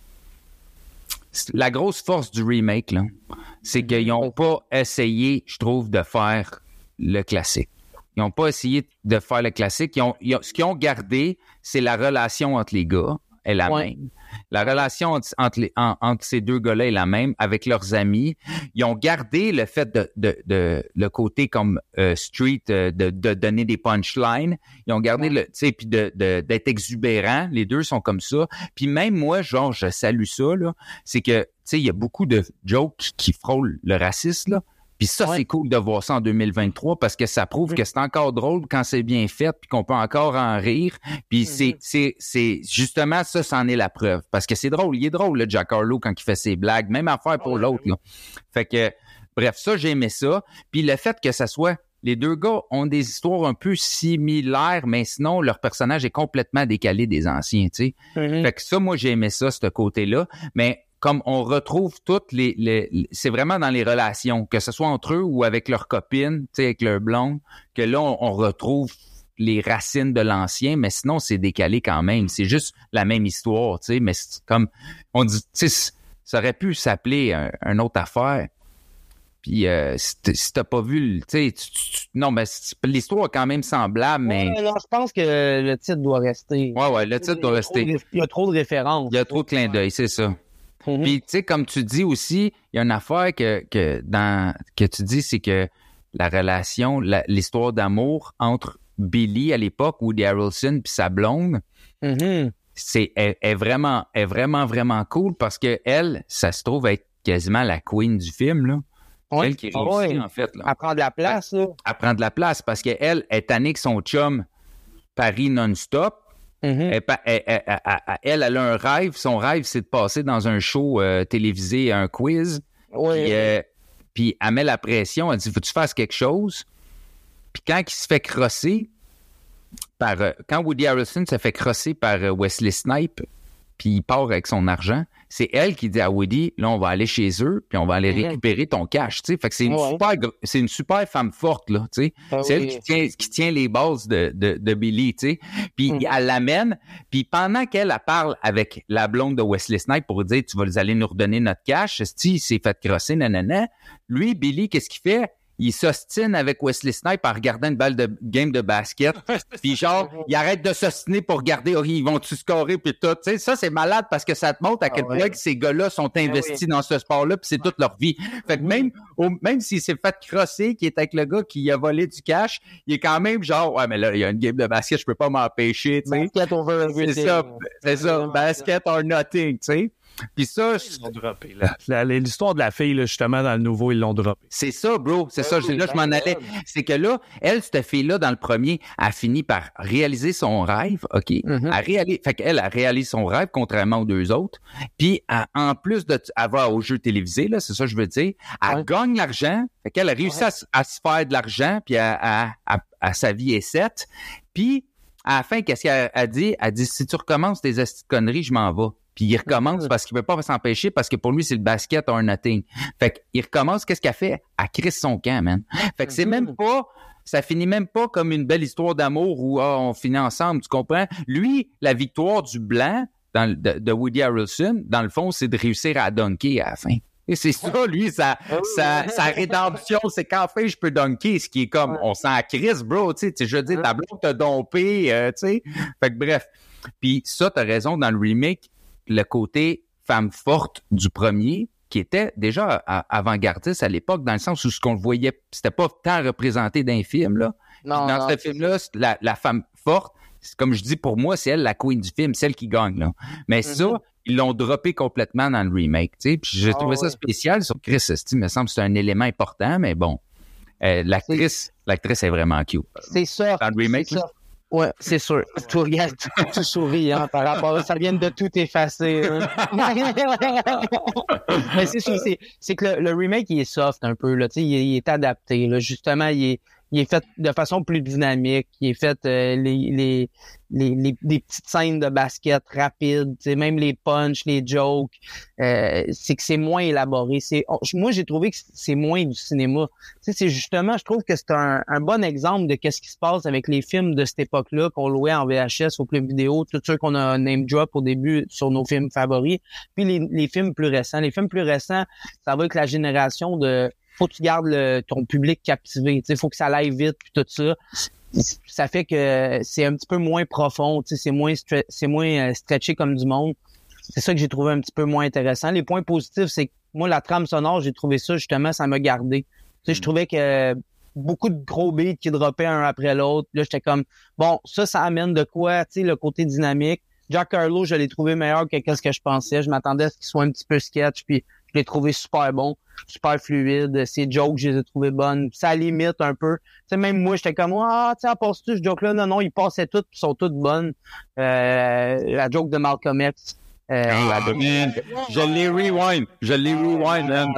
la grosse force du remake, là, c'est qu'ils n'ont pas essayé, je trouve, de faire le classique. Ils n'ont pas essayé de faire le classique. Ils ont, ils ont- ce qu'ils ont gardé, c'est la relation entre les gars est la Ouais. même. La relation entre, entre les- en- entre ces deux gars-là est la même avec leurs amis. Ils ont gardé le fait de, de, de- le côté comme euh, street euh, de, de donner des punchlines. Ils ont gardé le, tu sais, puis de, de- d'être exubérants. Les deux sont comme ça. Puis même moi, genre, je salue ça là. C'est que, tu sais, il y a beaucoup de jokes qui, qui frôlent le racisme là. Puis ça, Ouais. c'est cool de voir ça en 2023 parce que ça prouve que c'est encore drôle quand c'est bien fait puis qu'on peut encore en rire. Puis c'est, c'est, c'est justement ça, c'en est la preuve. Parce que c'est drôle. Il est drôle, le Jack Harlow, quand il fait ses blagues. Même affaire pour l'autre, là. Fait que, bref, ça, j'aimais ça. Puis le fait que ça soit les deux gars ont des histoires un peu similaires, mais sinon, leur personnage est complètement décalé des anciens, tu sais. Mhm. Fait que ça, moi, j'ai aimé ça, ce côté-là. Mais comme on retrouve toutes les, c'est vraiment dans les relations, que ce soit entre eux ou avec leurs copines, tu sais, avec leur blonde, que là, on, on retrouve les racines de l'ancien, mais sinon, c'est décalé quand même. C'est juste la même histoire, tu sais, mais c'est comme, on dit, tu sais, ça aurait pu s'appeler un, un autre affaire. Puis, euh, si t'as pas vu, tu sais, non, mais l'histoire est quand même semblable, mais Ouais, non, je pense que le titre doit rester. ouais, ouais, le titre doit rester. Il y a trop de références. Il y a trop de clins d'œil, c'est ça. Mhm. Puis, tu sais, comme tu dis aussi, il y a une affaire que, que, dans, que tu dis, c'est que la relation, la- l'histoire d'amour entre Billy à l'époque, Woody Harrelson, puis sa blonde, Mhm. c'est est, est vraiment, est vraiment, vraiment cool parce que elle, ça se trouve être quasiment la queen du film, là. Elle qui Ah réussit, en fait, là, À prendre la place, là. à prendre la place parce qu'elle est tannée que son chum Paris non-stop. Mhm. Elle, elle, a un rêve. Son rêve, c'est de passer dans un show euh, télévisé, un quiz. Puis, euh, puis elle met la pression. Elle dit Faut que tu fasses quelque chose? Puis quand il se fait crosser par. euh, quand Woody Harrelson se fait crosser par Wesley Snipe, puis il part avec son argent, c'est elle qui dit à Woody Là, on va aller chez eux, puis on va aller Mhm. récupérer ton cash. Tu sais, fait que c'est une, Ouais. super, c'est une super femme forte, là. Tu sais. Ah C'est oui. elle qui tient, qui tient les bases de, de, de Billy, tu sais. Puis Mhm. elle l'amène, puis pendant qu'elle elle parle avec la blonde de Wesley Snipes pour dire tu vas aller nous redonner notre cash, si il s'est fait crosser, nanana, lui, Billy, qu'est-ce qu'il fait? Il s'ostine avec Wesley Snipes en regardant une balle de game de basket. Puis genre, il arrête de s'ostiner pour regarder, oh, ils vont-tu scorer, puis tout. Tu sais, ça, c'est malade parce que ça te montre à quel Ah ouais. point que ces gars-là sont investis oui. dans ce sport-là, puis c'est toute leur vie. Fait que même, au- même s'il s'est fait crosser, qui est avec le gars qui a volé du cash, il est quand même genre, ouais, mais là, il y a une game de basket, je peux pas m'empêcher, tu sais. Basket over C'est everything. ça, c'est ça, basket or nothing, tu sais. Puis ça, je- Ils l'ont droppé, là. La- L'histoire de la fille, là, justement, dans le nouveau, ils l'ont droppé. c'est ça, bro, c'est ça, oui, là, je m'en ben, allais. C'est que là, elle, cette fille-là, dans le premier, a fini par réaliser son rêve, OK? Elle réalise, fait qu'elle a réalisé son rêve, contrairement aux deux autres. Puis, elle- en plus de, elle va au jeu télévisé, là, c'est ça que je veux dire. Elle Ouais. gagne l'argent. Fait qu'elle a réussi à, se faire de l'argent, puis à, à, à- à sa vie est faite. Puis, à la fin, qu'est-ce qu'elle a dit? Elle dit, si tu recommences tes conneries, je m'en vais. Puis il recommence Mhm. parce qu'il peut pas s'empêcher parce que pour lui, c'est le basket or nothing. Fait qu'il recommence, qu'est-ce qu'elle fait? Elle crisse son camp, man. Fait que c'est Mhm. même pas, ça finit même pas comme une belle histoire d'amour où ah, on finit ensemble, tu comprends? Lui, la victoire du blanc dans, de, de Woody Harrelson, dans le fond, c'est de réussir à dunker à la fin. Et c'est ça, lui, sa, Ah oui. sa, sa rédemption, c'est qu'enfin, je peux dunker, ce qui est comme, on s'en crisse, bro, tu sais, tu sais, je veux dire, ta blonde t'a dompé, euh, tu sais. Fait que bref. Puis ça, t'as raison, dans le remake, le côté femme forte du premier, qui était déjà avant-gardiste à l'époque, dans le sens où ce qu'on le voyait, c'était pas tant représenté d'un film, là. Non, dans non, ce film-là, la, la femme forte, comme je dis, pour moi, c'est elle la queen du film, celle qui gagne, là. Mais ça, Mhm. ils l'ont droppé complètement dans le remake, tu sais. Puis j'ai Ah trouvé ça spécial sur Chris Esti, me semble que c'est un élément important, mais bon. Euh, l'actrice, l'actrice est vraiment cute. C'est ça. Dans le remake, ça. Ouais, c'est sûr. Tu regardes, tu, tu souris, hein, par rapport à ça. vient de tout effacer. hein. Mais c'est sûr, c'est, c'est que le, le remake, il est soft un peu, là, tu sais, il, est- il est adapté, là. Justement, il est, il est fait de façon plus dynamique. Il est fait, euh, les, les, les, les, petites scènes de basket rapides, même les punchs, les jokes, euh, c'est que c'est moins élaboré. C'est, moi, j'ai trouvé que c'est moins du cinéma. C'est justement, je trouve que c'est un, un bon exemple de qu'est-ce qui se passe avec les films de cette époque-là qu'on louait en VHS, au club vidéo, tout ceux qu'on a name drop au début sur nos films favoris, puis les, les films plus récents. Les films plus récents, ça va avec la génération de faut que tu gardes le- ton public captivé, tu sais, faut que ça aille vite puis tout ça. Ça fait que c'est un petit peu moins profond, tu sais, c'est moins c'est moins euh, stretché comme du monde. C'est ça que j'ai trouvé un petit peu moins intéressant. Les points positifs, c'est que moi la trame sonore, j'ai trouvé ça justement, ça m'a gardé. Tu sais, je trouvais que beaucoup de gros beats qui droppaient un après l'autre. Là, j'étais comme bon, ça, ça amène de quoi, tu sais, le côté dynamique. Jack Harlow, je l'ai trouvé meilleur que ce que je pensais. Je m'attendais à ce qu'il soit un petit peu sketch, puis je l'ai trouvé super bon, super fluide. Ses jokes, je les ai trouvées bonnes. Ça limite un peu. Tu sais, même moi, j'étais comme ah, tu sais, passe-tu ce joke-là? Non, non, ils passaient toutes, puis sont toutes bonnes. Euh, la joke de Malcolm X. Euh, Ah, man, je l'ai rewind. Je l'ai rewind, man.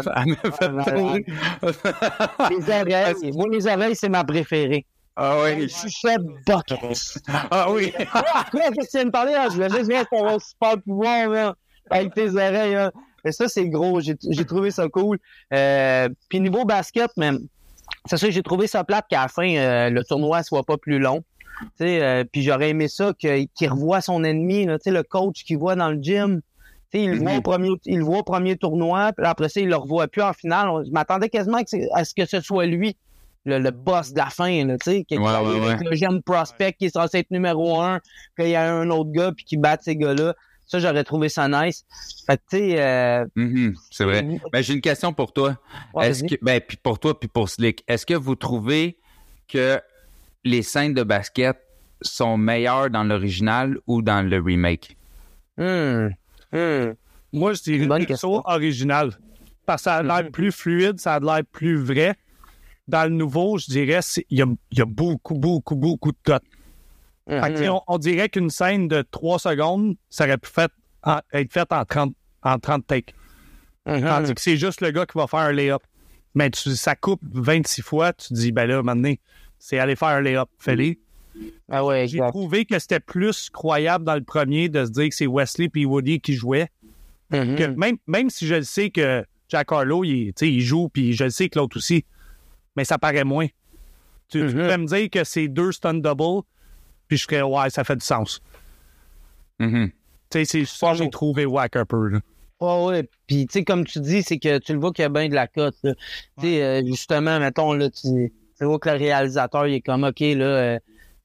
Les oreilles. Moi, les oreilles, c'est ma préférée. Ah Je oui. suis chef bucket. Ah oui. Après, qu'est-ce que tu viens de parler? Là? Je voulais juste dire qu'on va super pouvoir, là, avec tes oreilles. Là. Mais ça, c'est gros. J'ai j'ai trouvé ça cool. Euh, puis niveau basket, même, c'est sûr que j'ai trouvé ça plate qu'à la fin, euh, le tournoi soit pas plus long. Euh, puis j'aurais aimé ça que- qu'il revoie son ennemi, là, le coach qu'il voit dans le gym. Tu sais, il, le voit au premier, il le voit au premier tournoi, puis après ça, il le revoit plus en finale. On- Je m'attendais quasiment à ce que ce soit lui, le, le boss de la fin, là, tu sais, qui Ouais, ouais, avec ouais. le jeune prospect qui est censé être numéro un, qu'il y a un autre gars puis qui bat ces gars-là. Ça, j'aurais trouvé ça nice. Fait que, tu sais, euh, Mhm, c'est vrai. Ben, j'ai une question pour toi. ouais, Est-ce que, ben, puis pour toi, puis pour Slick, est-ce que vous trouvez que les scènes de basket sont meilleures dans l'original ou dans le remake? Hmm. Hmm. Moi, je dirais Bonne plutôt question. original. Parce que ça a l'air Mhm. plus fluide, ça a l'air plus vrai. Dans le nouveau, je dirais, il y a, y a beaucoup, beaucoup, beaucoup de cotes. Fait que, on, on dirait qu'une scène de 3 secondes, ça aurait pu fait- en- être faite en 30, en 30 takes. Mhm. Tandis que c'est juste le gars qui va faire un lay-up. Mais tu, ça coupe 26 fois, tu te dis, ben là, maintenant, c'est aller faire un lay-up. Fais-le. Ah ouais, J'ai trouvé que c'était plus croyable dans le premier de se dire que c'est Wesley et Woody qui jouaient. Mhm. Que même, même si je le sais que Jack Harlow, il, il joue, puis je le sais que l'autre aussi, mais ça paraît moins. Tu, tu Mhm. peux me dire que c'est deux stun double, puis je serais, ouais, ça fait du sens. Mhm. Tu sais, c'est ça que j'ai trouvé whack un peu. là. Ouais, ouais. Puis, tu sais, comme tu dis, c'est que tu le vois qu'il y a bien de la cote. Tu sais, euh, justement, mettons, là, tu, tu vois que le réalisateur, il est comme, OK, là, euh,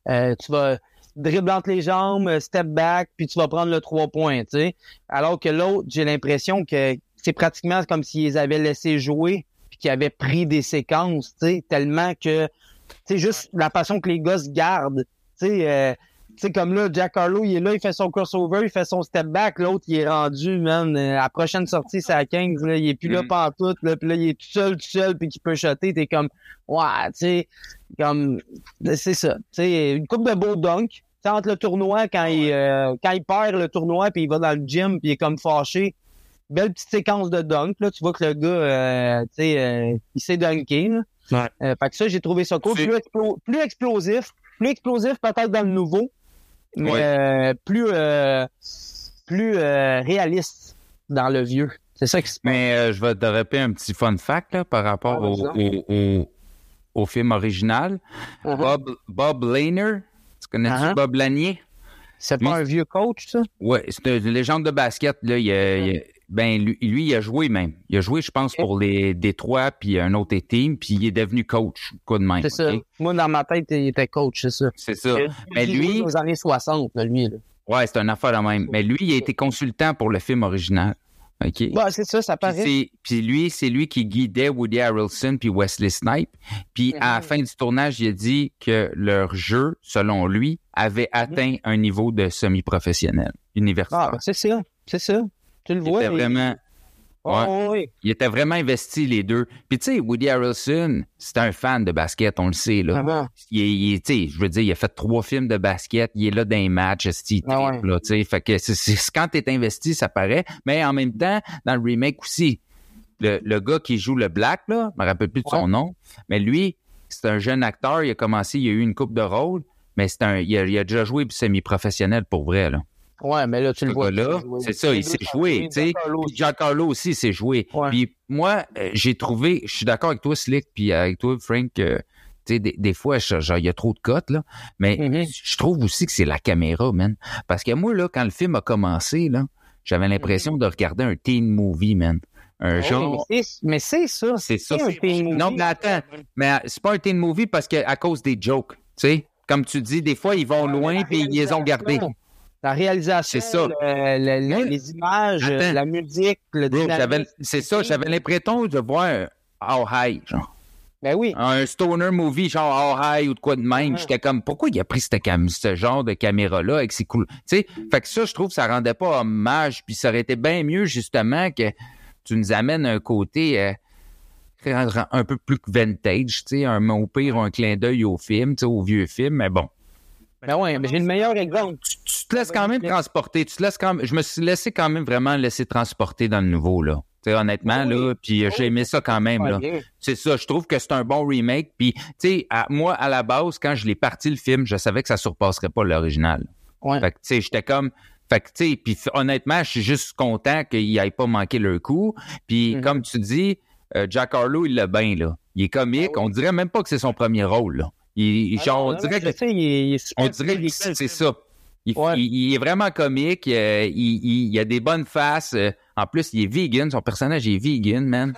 euh, tu vas dribble entre les jambes, step back, puis tu vas prendre le trois points, tu sais. Alors que l'autre, j'ai l'impression que c'est pratiquement comme s'ils avaient laissés jouer, puis qu'ils avaient pris des séquences, tu sais, tellement que, tu sais, juste la façon que les gars se gardent, tu sais, euh, tu sais, comme là, Jack Harlow, il est là, il fait son crossover, il fait son step back, l'autre, il est rendu, man, euh, à la prochaine sortie, c'est à 15, là, il est plus là Mm. pantoute, là, puis là, il est tout seul, tout seul, puis qu'il peut shotter, t'es comme, ouais, tu sais, comme, c'est ça, tu sais, une coupe de beau dunk, entre le tournoi, quand il, euh, quand il perd le tournoi, puis il va dans le gym, puis il est comme fâché, belle petite séquence de dunk, là, tu vois que le gars, euh, tu sais, euh, il sait dunker, là. Ouais. Euh, fait que ça, j'ai trouvé ça cool, plus, explo- plus explosif, plus explosif peut-être dans le nouveau, mais Ouais. euh, plus euh, plus euh, réaliste dans le vieux. C'est ça qui se passe. Mais je vais te rappeler un petit fun fact là, par rapport Ah, au, au, au- au film original. Mhm. Bob, Bob Lanier, tu connais-tu Uh-huh. Bob Lanier? C'est pas un vieux coach, ça? Ouais, c'est une légende de basket. Là, il a- il a- ben, lui, lui, il a joué même. Il a joué, je pense, pour les Détroits puis un autre team, puis il est devenu coach, quoi de même. C'est ça. Moi, dans ma tête, il était coach, c'est ça. C'est ça. Mais Il lui- Aux années 60, là, lui. Là. Ouais, c'est un affaire de même. Mais lui, il a été consultant pour le film original. OK? Ouais, c'est ça, ça paraît. puis lui, c'est lui qui guidait Woody Harrelson puis Wesley Snipes. Puis à la fin du tournage, il a dit que leur jeu, selon lui, avait atteint un niveau de semi-professionnel, universitaire. Ah, ben, c'est ça. C'est ça. Tu le il vois. était il- vraiment, Oh, oui. il était vraiment investi les deux. Puis tu sais, Woody Harrelson, c'est un fan de basket, on le sait là. Ah bon. Il, tu je veux dire, il a fait trois films de basket, il est là dans les matchs, il Ah ouais. là, tu. Fait que c'est, quand t'es investi, ça paraît. Mais en même temps, dans le remake aussi, le, le gars qui joue le Black, là, je me rappelle plus de son Ouais. nom, mais lui, c'est un jeune acteur, il a commencé, il a eu une coupe de rôle, mais c'est un, il a, il a déjà joué semi-professionnel pour vrai, là. Ouais, mais là, tu le vois. c'est ça, il s'est joué, tu sais. Giancarlo aussi s'est joué. Ouais. Puis moi, euh, j'ai trouvé, je suis d'accord avec toi, Slick, puis avec toi, Frank, euh, tu sais, des, des fois, genre, il y a trop de cotes, là. Mais Mhm. je trouve aussi que c'est la caméra, man. Parce que moi, là, quand le film a commencé, là, j'avais l'impression de regarder un teen movie, man. Un genre. Mais c'est- Mais c'est ça. C'est ça. un teen movie. Non, mais attends. Mais euh, c'est pas un teen movie parce que à cause des jokes, tu sais. Comme tu dis, des fois, ils vont loin puis ils les ont gardés. La réalisation, C'est ça. le- le- le- Ouais. les images, Attends. la musique, le dynamisme. C'est ça, j'avais l'impression de voir un How High, genre. Ben oui. un stoner movie genre How High ou de quoi de même. J'étais comme, pourquoi il a pris cette cam- ce genre de caméra-là avec ses cool. Tu sais, fait que ça, je trouve, ça rendait pas hommage. Puis ça aurait été bien mieux, justement, que tu nous amènes un côté euh, un peu plus vintage, tu sais, un, au pire, un clin d'œil au film, tu sais, au vieux film. Mais bon, Ben oui, mais j'ai le meilleur exemple. tu, tu te laisses quand même transporter. Tu te laisses quand même, je me suis laissé quand même vraiment laisser transporter dans le nouveau, là. Tu sais, honnêtement, Oui. là, puis euh, j'ai aimé ça quand même, là. Ouais. C'est ça, je trouve que c'est un bon remake. Puis, tu sais, à- moi, à la base, quand je l'ai parti le film, je savais que ça surpasserait pas l'original. Ouais. Fait que, tu sais, j'étais comme, Fait que, tu sais, puis honnêtement, je suis juste content qu'ils n'aient pas manqué leur coup. Puis, Mhm. comme tu dis, euh, Jack Harlow, il l'a bien, là. Il est comique. Ah oui. On dirait même pas que c'est son premier rôle, là. Il, Ah genre, on dirait que sais, il on dirait que c'est ça. Il, Ouais. il- est vraiment comique. euh, Il, il- il a des bonnes faces. euh, En plus, il est vegan. Son personnage est vegan, man.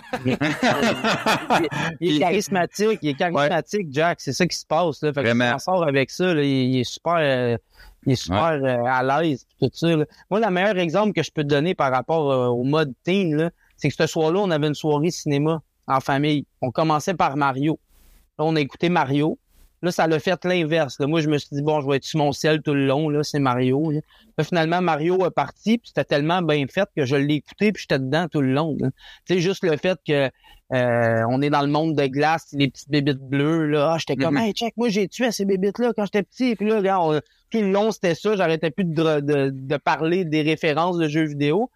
Il est charismatique, il est charismatique, Jack. C'est ça qui se passe. Là. Fait que s'en sort avec ça, là, il, est super, euh, il est super euh, à l'aise. Tout ça, là. Moi, le meilleur exemple que je peux te donner par rapport au mode là, c'est que ce soir-là, on avait une soirée cinéma en famille. On commençait par Mario. Là, on a écouté Mario. Là, ça l'a fait l'inverse. là. Moi, je me suis dit, bon, je vais être sur mon ciel tout le long, là, c'est Mario. Là. Finalement, Mario est parti, puis c'était tellement bien fait que je l'ai écouté, puis j'étais dedans tout le long. Tu sais, juste le fait que euh, on est dans le monde de glace, les petites bébites bleues, là. Ah, j'étais comme, Mhm. hey, check, moi, j'ai tué à ces bébites-là quand j'étais petit. Puis là, regarde, on- tout le long, c'était ça. J'arrêtais plus de, de, de parler des références de jeux vidéo.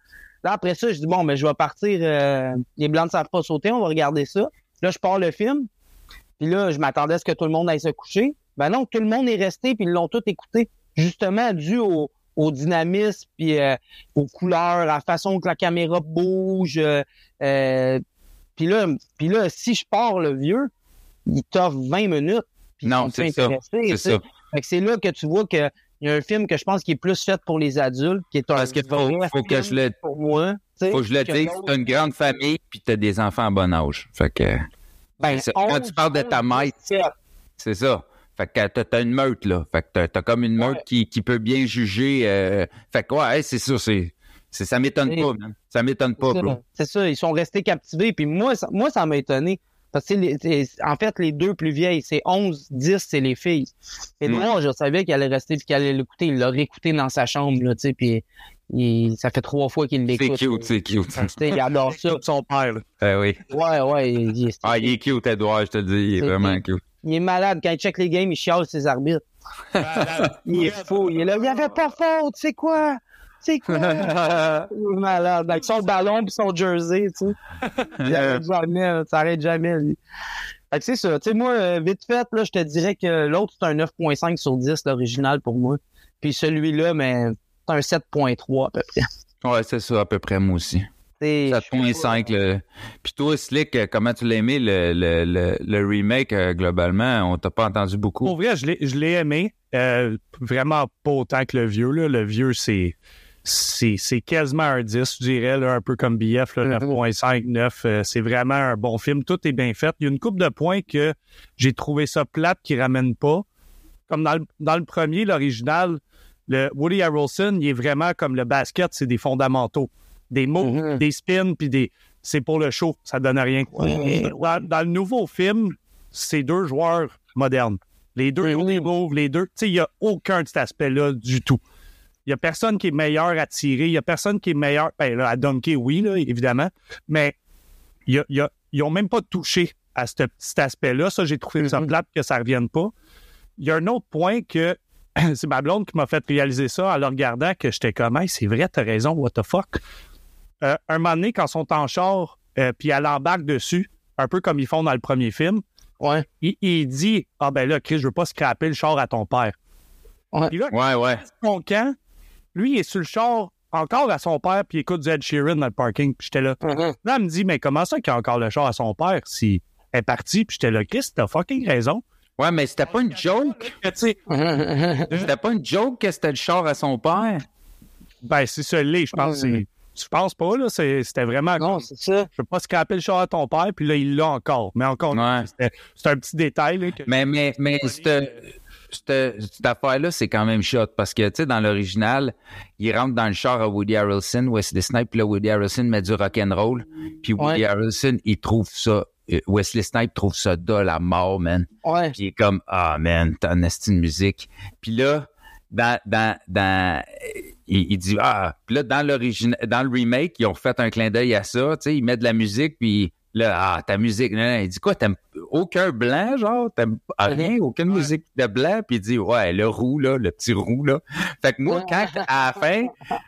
Là, après ça, je dis, bon, mais je vais partir, euh, les blancs ne savent pas sauter, on va regarder ça. Là, je pars le film. Puis là, je m'attendais à ce que tout le monde aille se coucher. Ben non, tout le monde est resté, puis ils l'ont tout écouté. Justement, dû au, au dynamisme, puis euh, aux couleurs, à la façon que la caméra bouge. euh, euh, puis là, puis là, si je pars le vieux, il t'offre 20 minutes. Non, c'est ça. C'est ça. Fait que c'est là que tu vois que il y a un film que je pense qui est plus fait pour les adultes, qui est un Parce que faut, vrai faut que je le, pour moi. faut que je le dise. T'as une grande famille puis t'as des enfants à bon âge. Fait que, Ben. Quand 11, tu parles de ta 11, maître, 17. c'est ça. Fait que t'as, une meute, là. Fait que t'as, comme une meute Ouais. qui, qui peut bien juger. euh, Fait que, ouais, c'est ça, c'est, ça m'étonne pas, man. Ça m'étonne pas, C'est bro. ça. C'est ça, ils sont restés captivés. Puis moi, ça, moi, ça m'a étonné. Parce que les- c'est- en fait, les deux plus vieilles, c'est 11, 10, c'est les filles. Et Mm. moi, je savais qu'elle allait rester puis qu'elle allait l'écouter. Il l'a réécouté dans sa chambre, là, tu sais, puis il- ça fait trois fois qu'il C'est l'écoute. cute, c'est cute. Tu sais, il adore ça. Son père, là. Ah oui. Ouais, ouais, il, il- Ah, il est cute, Edouard, je te dis. Il est C'est vraiment cute. cute. il est malade. Quand il check les games, il chiale ses arbitres. Il est fou. Il est là, il avait pas faute, c'est quoi? C'est quoi? Malade. Avec son ballon puis son jersey, tu sais. Il arrête jamais, là, ça arrête jamais, lui. Fait que c'est ça. Tu sais, moi, euh, vite fait, là, je te dirais que l'autre, c'est un 9.5 sur 10, l'original, pour moi. Puis celui-là, mais c'est un 7.3 à peu près. Ouais, c'est ça, à peu près, moi aussi. C'est- 7.5. Le... Puis toi, Slick, comment tu l'as aimé, le, le, le, le remake, euh, globalement? On t'a pas entendu beaucoup. Pour vrai, je l'ai, je l'ai aimé. Euh, vraiment pas autant que le vieux. Là. Le vieux, c'est, c'est, quasiment un 10, je dirais, là, un peu comme BF, là, 9.5, 9. euh, c'est vraiment un bon film. Tout est bien fait. Il y a une coupe de points que j'ai trouvé ça plate qui ramène pas. Comme dans le, dans le premier, l'original, le Woody Harrelson, il est vraiment comme le basket, c'est des fondamentaux. Des mots, Mhm. des spins, puis des. C'est pour le show, ça donne rien. Ouais. Dans, dans le nouveau film, c'est deux joueurs modernes. Les deux des moves, les deux. Tu sais, il n'y a aucun de cet aspect-là du tout. Il n'y a personne qui est meilleur à tirer. Il n'y a personne qui est meilleur. Ben, là, à dunker, oui, là, évidemment. Mais il y a- il y a- ils n'ont même pas touché à ce petit aspect-là. Ça, j'ai trouvé ça Mhm. plate que ça ne revienne pas. Il y a un autre point que c'est ma blonde qui m'a fait réaliser ça en le regardant que j'étais comme, Hey, c'est vrai, t'as raison, what the fuck? Euh, un moment donné, quand ils sont en char, euh, puis elle embarque dessus, un peu comme ils font dans le premier film, Ouais. il, il dit Ah ben là, Chris, je veux pas scraper le char à ton père. Ouais. Puis là, Ouais, ouais. son camp, lui, il est sur le char encore à son père, puis il écoute du Ed Sheeran dans le parking. Puis j'étais là. Mhm. Là, elle me dit Mais comment ça qu'il a encore le char à son père si elle est partie? Puis j'étais là, Chris, t'as fucking raison. Ouais, mais c'était pas une joke. Sais, C'était pas une joke que c'était le char à son père. ben, c'est ça, l'est, je pense. Ouais. c'est- Je pense pas, là. C'était vraiment. non, c'est ça. Je veux pas scraper le char à ton père, puis là, il l'a encore. Mais encore, Ouais. c'était- c'est un petit détail. Là, que- Mais, mais, mais, cette, cette, cette affaire-là, c'est quand même shot parce que, tu sais, dans l'original, il rentre dans le char à Woody Harrelson, Wesley Snipes, puis là, Woody Harrelson met du rock'n'roll, puis Woody Ouais. Harrelson, il trouve ça, euh, Wesley Snipes trouve ça dole à mort, man. Ouais. Puis il est comme, ah, man, t'as une esti de musique. Puis là, dans, dans, dans, il, il dit, ah, puis là, dans dans le remake, ils ont fait un clin d'œil à ça, tu sais, ils mettent de la musique, puis là, ah, ta musique, non, non. il dit quoi, t'aimes aucun blanc, genre, t'aimes rien, aucune musique de blanc, puis il dit, ouais, le roux, là, le petit roux, là. Fait que moi, quand, à la fin,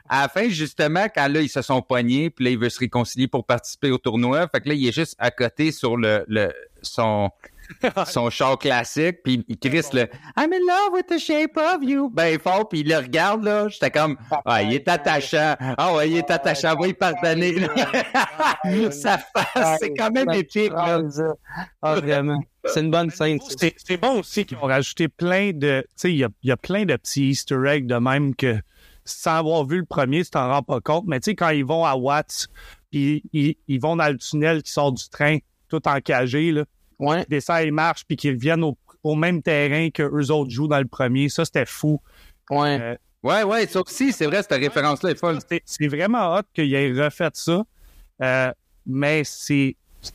à la fin, justement, quand là, ils se sont poignés, puis là, il veut se réconcilier pour participer au tournoi, fait que là, il est juste à côté sur le, le, son, son char classique, puis il crisse le I'm in love with the shape of you. Ben fort, puis il le regarde, là. J'étais comme, ah, il est attachant. Ah ouais, il est attachant. Va y pardonner. Sa face, c'est quand même épique, là. Ah, vraiment. C'est une bonne scène. C'est bon aussi qu'ils ont rajouté plein de. Tu sais, il y a, il y a plein de petits Easter eggs de même que sans avoir vu le premier, tu t'en rends pas compte. Mais tu sais, quand ils vont à Watts, puis ils, ils vont dans le tunnel qui sort du train, tout encagé, là, Ouais. et marchent, puis qu'ils reviennent au, au même terrain que eux autres jouent dans le premier. Ça, c'était fou. Ouais. Euh, Ouais, ouais, ça aussi, c'est vrai, cette référence-là est folle. C'est- C'est vraiment hot qu'il ait refait ça. Euh, mais c'est. Tu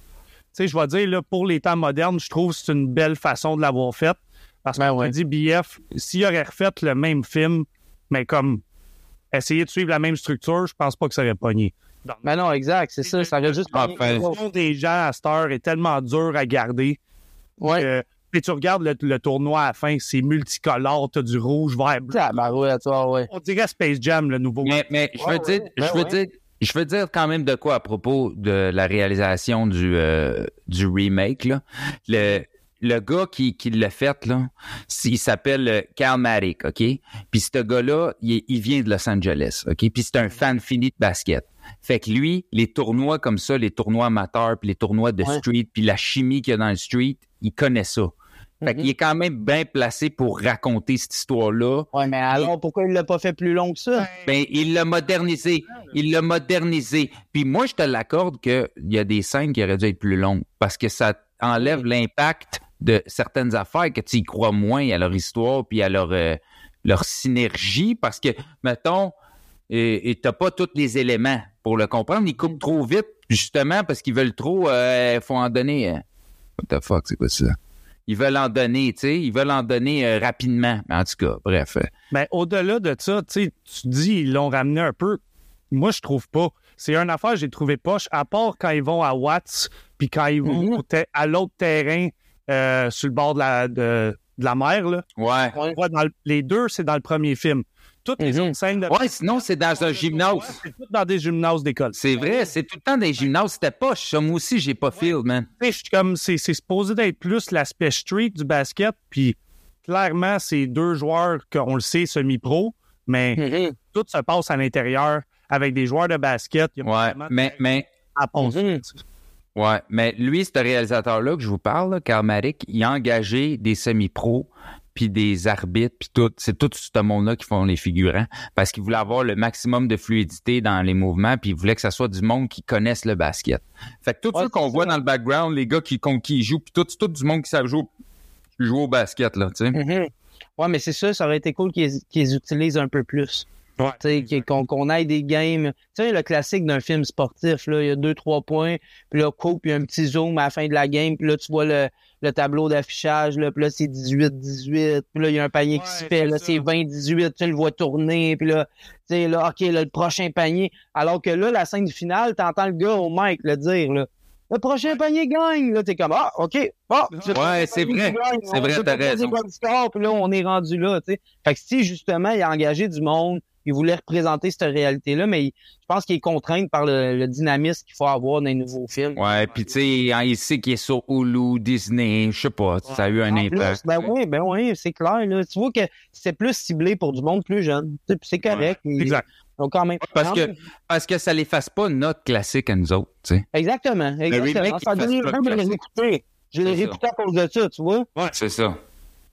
sais, je vais dire, là, pour les temps modernes, je trouve que c'est une belle façon de l'avoir fait. Parce que, Ben comme ouais. dis, BF, s'il aurait refait le même film, mais comme essayer de suivre la même structure, je pense pas que ça aurait pogné. Mais non, exact, c'est ça. Ça aurait juste. Enfin. Le fond des gens à cette heure est tellement dur à garder Ouais. que puis tu regardes le, le tournoi à la fin, c'est multicolore, t'as du rouge, vert, bleu. Tabarouette, ouais, ouais. On dirait Space Jam, le nouveau. Mais, mais je veux Ouais, dire, ouais. je Ben veux ouais. dire, je veux dire quand même de quoi à propos de la réalisation du, euh, du remake, là. Le, le gars qui, qui l'a fait, là, il s'appelle euh, Cal Matic, OK? Puis ce gars-là, il, il vient de Los Angeles, OK? Puis c'est un fan fini de basket. Fait que lui, les tournois comme ça, les tournois amateurs, puis les tournois de Ouais. street, puis la chimie qu'il y a dans le street, il connaît ça. Fait Mhm. qu'il est quand même bien placé pour raconter cette histoire-là. Ouais, mais alors, pourquoi il l'a pas fait plus long que ça? Ben, il l'a modernisé. Il l'a modernisé. Puis moi, je te l'accorde qu'il y a des scènes qui auraient dû être plus longues parce que ça enlève l'impact de certaines affaires que tu y crois moins à leur histoire puis à leur, euh, leur synergie parce que, mettons, et et t'as pas tous les éléments pour le comprendre. Ils coupent trop vite, justement, parce qu'ils veulent trop, euh, faut en donner. euh, what the fuck, c'est quoi ça? Ils veulent en donner, tu sais, ils veulent en donner euh, rapidement. Mais en tout cas, bref. euh, Mais au-delà de ça, tu sais, tu dis ils l'ont ramené un peu. Moi, je trouve pas. C'est une affaire que j'ai trouvé poche, à part quand ils vont à Watts, puis quand ils vont Mhm. au te- à l'autre terrain euh, sur le bord de la, de, de la mer. Là. Ouais. Ouais. On voit dans le- les deux, c'est dans le premier film. Toutes les Mhm. autres scènes de Ouais, sinon, c'est dans un gymnase. c'est toutes dans des gymnases d'école. C'est vrai, c'est tout le temps des gymnases. C'était poche. Ça, moi aussi, j'ai pas feel, man. Comme c'est supposé d'être plus l'aspect street du basket, puis clairement, c'est deux joueurs qu'on le sait semi-pro, mais Mhm. tout se passe à l'intérieur avec des joueurs de basket. Il y a Ouais, mais, mais, à penser. Mhm. ouais, mais lui, ce réalisateur-là que je vous parle, Karl Marik, il a engagé des semi-pros puis des arbitres, puis tout. C'est tout ce monde-là qui font les figurants parce qu'il voulait avoir le maximum de fluidité dans les mouvements, puis il voulait que ça soit du monde qui connaisse le basket. Fait que tout Ouais, ceux qu'on voit dans le background, les gars qui, qui ils jouent, puis tout, c'est tout du monde qui savent jouer, jouer au basket, là, tu sais. Mhm. Ouais, mais c'est ça, ça aurait été cool qu'ils qu'ils utilisent un peu plus. Ouais, Tu sais, qu'il- qu'on qu'on aille des games. Tu sais, le classique d'un film sportif, là, il y a deux, trois points, puis là, coupe, puis il y a un petit zoom à la fin de la game, puis là, tu vois le, le tableau d'affichage, là, puis là, c'est 18-18, puis là, il y a un panier qui Ouais, se fait, là, c'est 20-18, tu le vois tourner, puis là, tu sais, là, OK, là, le prochain panier. Alors que là, la scène finale, t'entends le gars au mic le dire, là. Le prochain panier gagne, là, t'es comme, ah, OK, ah, le prochain c'est vrai. C'est vrai, t'as raison. score, puis là, on est rendu là, tu sais. Fait que si, justement, il a engagé du monde, il voulait représenter cette réalité-là, mais il- je pense qu'il est contraint par le, le dynamisme qu'il faut avoir dans les nouveaux films. Ouais, puis tu sais, il sait qu'il est sur Hulu, Disney, je sais pas, ça a eu un En impact. plus, ben oui, ben oui, c'est clair. Là. Tu vois que c'est plus ciblé pour du monde plus jeune. C'est correct. Exact. ont quand même. Parce que, parce que ça l'efface pas notre classique à nous autres, tu sais. Exactement. exactement. remake, ça il donne fasse le pas de les classique. écouter. Je l'ai réécouté à cause de ça, tu vois. C'est ça.